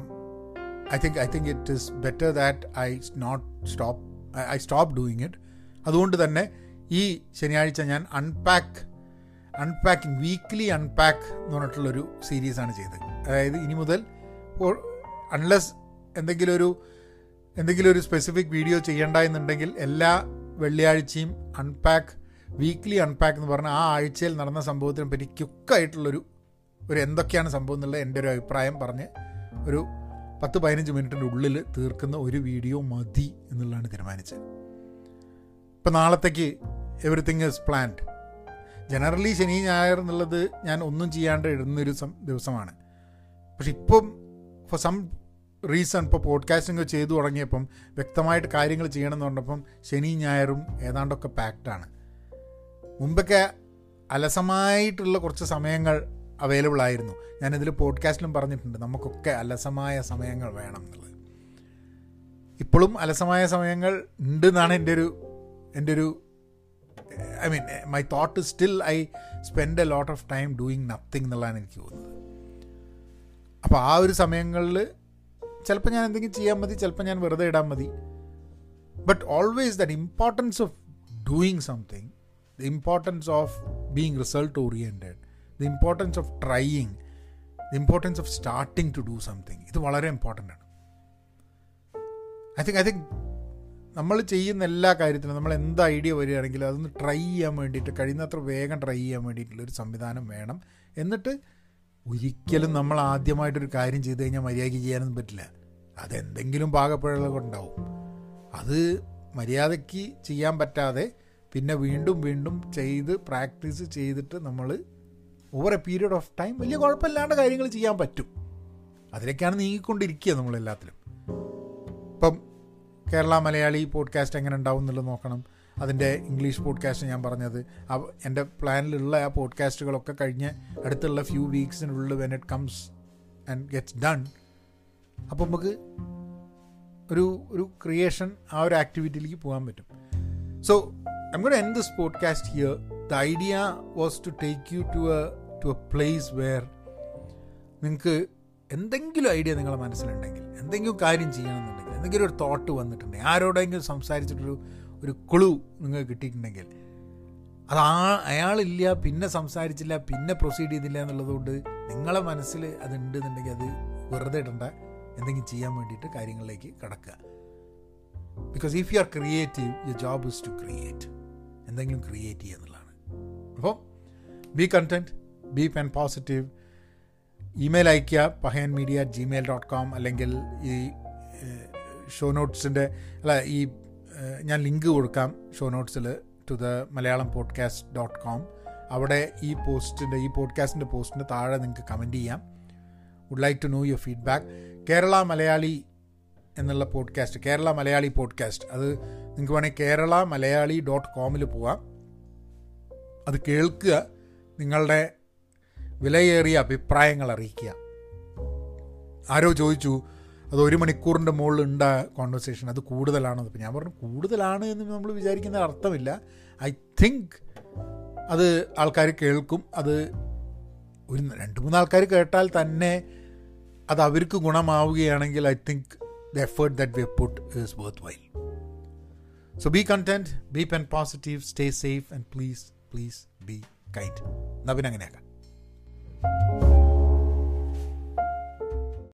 Speaker 1: I think I think it is better that I not stop I stop doing it അതുകൊണ്ട് തന്നെ ഈ ശനിയാഴ്ച ഞാൻ അൺപാക്ക് അൺപാക്കിംഗ് വീക്ക്ലി അൺപാക്ക് എന്ന് പറഞ്ഞിട്ടുള്ളൊരു സീരീസാണ് ചെയ്തത്. അതായത് ഇനി മുതൽ അൺലെസ് എന്തെങ്കിലും ഒരു എന്തെങ്കിലും ഒരു സ്പെസിഫിക് വീഡിയോ ചെയ്യേണ്ട എന്നുണ്ടെങ്കിൽ എല്ലാ വെള്ളിയാഴ്ചയും അൺപാക്ക് വീക്ക്ലി അൺപാക്ക് എന്ന് പറഞ്ഞാൽ ആ ആഴ്ചയിൽ നടന്ന സംഭവത്തിനെ പറ്റി ക്യുക്കായിട്ടുള്ളൊരു ഒരു എന്തൊക്കെയാണ് സംഭവം എന്നുള്ള എന്റെ ഒരു അഭിപ്രായം പറഞ്ഞ് ഒരു പത്ത് പതിനഞ്ച് മിനിറ്റിന്റെ ഉള്ളിൽ തീർക്കുന്ന ഒരു വീഡിയോ മതി എന്നുള്ളതാണ് തീരുമാനിച്ചത്. ഇപ്പം നാളത്തേക്ക് എവറിത്തിങ് ഇസ് പ്ലാൻഡ് ജനറലി ശനി ഞായർ എന്നുള്ളത് ഞാൻ ഒന്നും ചെയ്യാണ്ട് ഇടുന്നൊരു ദിവസമാണ്. പക്ഷെ ഇപ്പം ഫോർ സം റീസൺ ഇപ്പോൾ പോഡ്കാസ്റ്റിംഗ് ചെയ്തു തുടങ്ങിയപ്പം വ്യക്തമായിട്ട് കാര്യങ്ങൾ ചെയ്യണം എന്ന് പറഞ്ഞപ്പം ശനി ഞായറും ഏതാണ്ടൊക്കെ പാക്ഡാണ് മുമ്പൊക്കെ അലസമായിട്ടുള്ള കുറച്ച് സമയങ്ങൾ അവൈലബിൾ ആയിരുന്നു. ഞാനിതിൽ പോഡ്കാസ്റ്റിലും പറഞ്ഞിട്ടുണ്ട് നമുക്കൊക്കെ അലസമായ സമയങ്ങൾ വേണം എന്നുള്ളത്. ഇപ്പോഴും അലസമായ സമയങ്ങൾ ഉണ്ട് എന്നാണ് എന്റെ ഒരു എന്റെ ഒരു I mean my thought still I spend a lot of time doing nothing എന്നുള്ളതാണ് എനിക്ക് തോന്നുന്നത്. അപ്പോൾ ആ ഒരു സമയങ്ങളിൽ ചിലപ്പോൾ ഞാൻ എന്തെങ്കിലും ചെയ്യാൻ മതി ചിലപ്പോൾ ഞാൻ വെറുതെ ഇടാൻ മതി. But always that importance of doing something the importance of being result oriented the importance of trying the importance of starting to do something ഇത് വളരെ ഇമ്പോർട്ടന്റ് ആണ്. ഐ തിങ്ക് ഐ തിങ്ക് നമ്മൾ ചെയ്യുന്ന എല്ലാ കാര്യത്തിലും നമ്മൾ എന്ത് ഐഡിയ വരികയാണെങ്കിലും അതൊന്ന് ട്രൈ ചെയ്യാൻ വേണ്ടിയിട്ട് കഴിയുന്നത്ര വേഗം ട്രൈ ചെയ്യാൻ വേണ്ടിയിട്ടുള്ളൊരു സംവിധാനം വേണം. എന്നിട്ട് ഒരിക്കലും നമ്മൾ ആദ്യമായിട്ടൊരു കാര്യം ചെയ്ത് കഴിഞ്ഞാൽ മര്യാദയ്ക്ക് ചെയ്യാനൊന്നും പറ്റില്ല. അതെന്തെങ്കിലും പാകപ്പിഴകൾ ഉണ്ടാവും അത് മര്യാദയ്ക്ക് ചെയ്യാൻ പറ്റാതെ പിന്നെ വീണ്ടും വീണ്ടും ചെയ്ത് പ്രാക്ടീസ് ചെയ്തിട്ട് നമ്മൾ over a period of time വലിയ കുഴപ്പമില്ലാണ്ട് കാര്യങ്ങൾ ചെയ്യാൻ പറ്റും. അതിലേക്കാണ് നീങ്ങിക്കൊണ്ടിരിക്കുക നമ്മളെല്ലാത്തിലും. ഇപ്പം കേരള മലയാളി പോഡ്കാസ്റ്റ് എങ്ങനെ ഉണ്ടാവും എന്നുള്ളത് നോക്കണം. അതിന്റെ ഇംഗ്ലീഷ് പോഡ്കാസ്റ്റ് ഞാൻ പറഞ്ഞത്. എന്റെ പ്ലാനിലുള്ള ആ പോഡ്കാസ്റ്റുകളൊക്കെ കഴിഞ്ഞ് അടുത്തുള്ള few വീക്സിനുള്ളിൽ when it comes and gets done അപ്പം നമുക്ക് ഒരു ഒരു ക്രിയേഷൻ ആ ഒരു ആക്ടിവിറ്റിയിലേക്ക് പോകാൻ പറ്റും. So I'm good in this podcast here the idea was to take you to a to a place where നിങ്ങൾക്ക് എന്തെങ്കിലും ഐഡിയ നിങ്ങളുടെ മനസ്സിലുണ്ടെങ്കിൽ എന്തെങ്കിലും കാര്യം ചെയ്യണമെന്നുണ്ടെങ്കിൽ എന്തെങ്കിലും ഒരു തോട്ട് വന്നിട്ടുണ്ടെങ്കിൽ ആരോടെങ്കിലും സംസാരിച്ചിട്ടൊരു ഒരു ക്ലൂ നിങ്ങൾക്ക് കിട്ടിയിട്ടുണ്ടെങ്കിൽ അത് ആ അയാളില്ല പിന്നെ സംസാരിച്ചില്ല പിന്നെ പ്രൊസീഡ് ചെയ്തില്ല എന്നുള്ളതുകൊണ്ട് നിങ്ങളെ മനസ്സിൽ അത് ഉണ്ടെന്നുണ്ടെങ്കിൽ അത് വെറുതെ ഇടണ്ട. എന്തെങ്കിലും ചെയ്യാൻ വേണ്ടിയിട്ട് കാര്യങ്ങളിലേക്ക് കടക്കുക. Because if you are creative you job is to create എന്തെങ്കിലും ക്രിയേറ്റ് ചെയ്യുക എന്നുള്ളതാണ്. അപ്പോൾ be content be pen positive email അയയ്ക്കുക Pahayan media gmail dot com അല്ലെങ്കിൽ ഈ ഷോ നോട്ട്സിന്റെ അല്ല ഈ ഞാൻ ലിങ്ക് കൊടുക്കാം show നോട്ട്സിൽ to the Malayalam podcast dot com അവിടെ ഈ പോസ്റ്റിന്റെ ഈ പോഡ്കാസ്റ്റിന്റെ പോസ്റ്റിന്റെ താഴെ നിങ്ങൾക്ക് കമന്റ് ചെയ്യാം. Would like to know your feedback Kerala Malayali എന്നുള്ള പോഡ്കാസ്റ്റ് കേരള മലയാളി പോഡ്കാസ്റ്റ് അത് നിങ്ങൾക്ക് വേണമെങ്കിൽ കേരള മലയാളി ഡോട്ട് കോമിൽ പോവാം. അത് കേൾക്കുക നിങ്ങളുടെ വിലയേറിയ അഭിപ്രായങ്ങൾ അറിയിക്കുക. ആരോ ചോദിച്ചു അത് ഒരു മണിക്കൂറിന്റെ മുകളിൽ ഉണ്ട് കോൺവെർസേഷൻ അത് കൂടുതലാണെന്ന് അപ്പോൾ ഞാൻ പറഞ്ഞു കൂടുതലാണ് എന്ന് നമ്മൾ വിചാരിക്കുന്ന അർത്ഥമില്ല. ഐ തിങ്ക് അത് ആൾക്കാർ കേൾക്കും. അത് ഒരു രണ്ട് മൂന്ന് ആൾക്കാർ കേട്ടാൽ തന്നെ അത് അവർക്ക് ഗുണമാവുകയാണെങ്കിൽ I think the effort that we put is worthwhile so be content be pen positive stay safe and please please be kind എന്നാൽ പിന്നെ അങ്ങനെയാക്കാം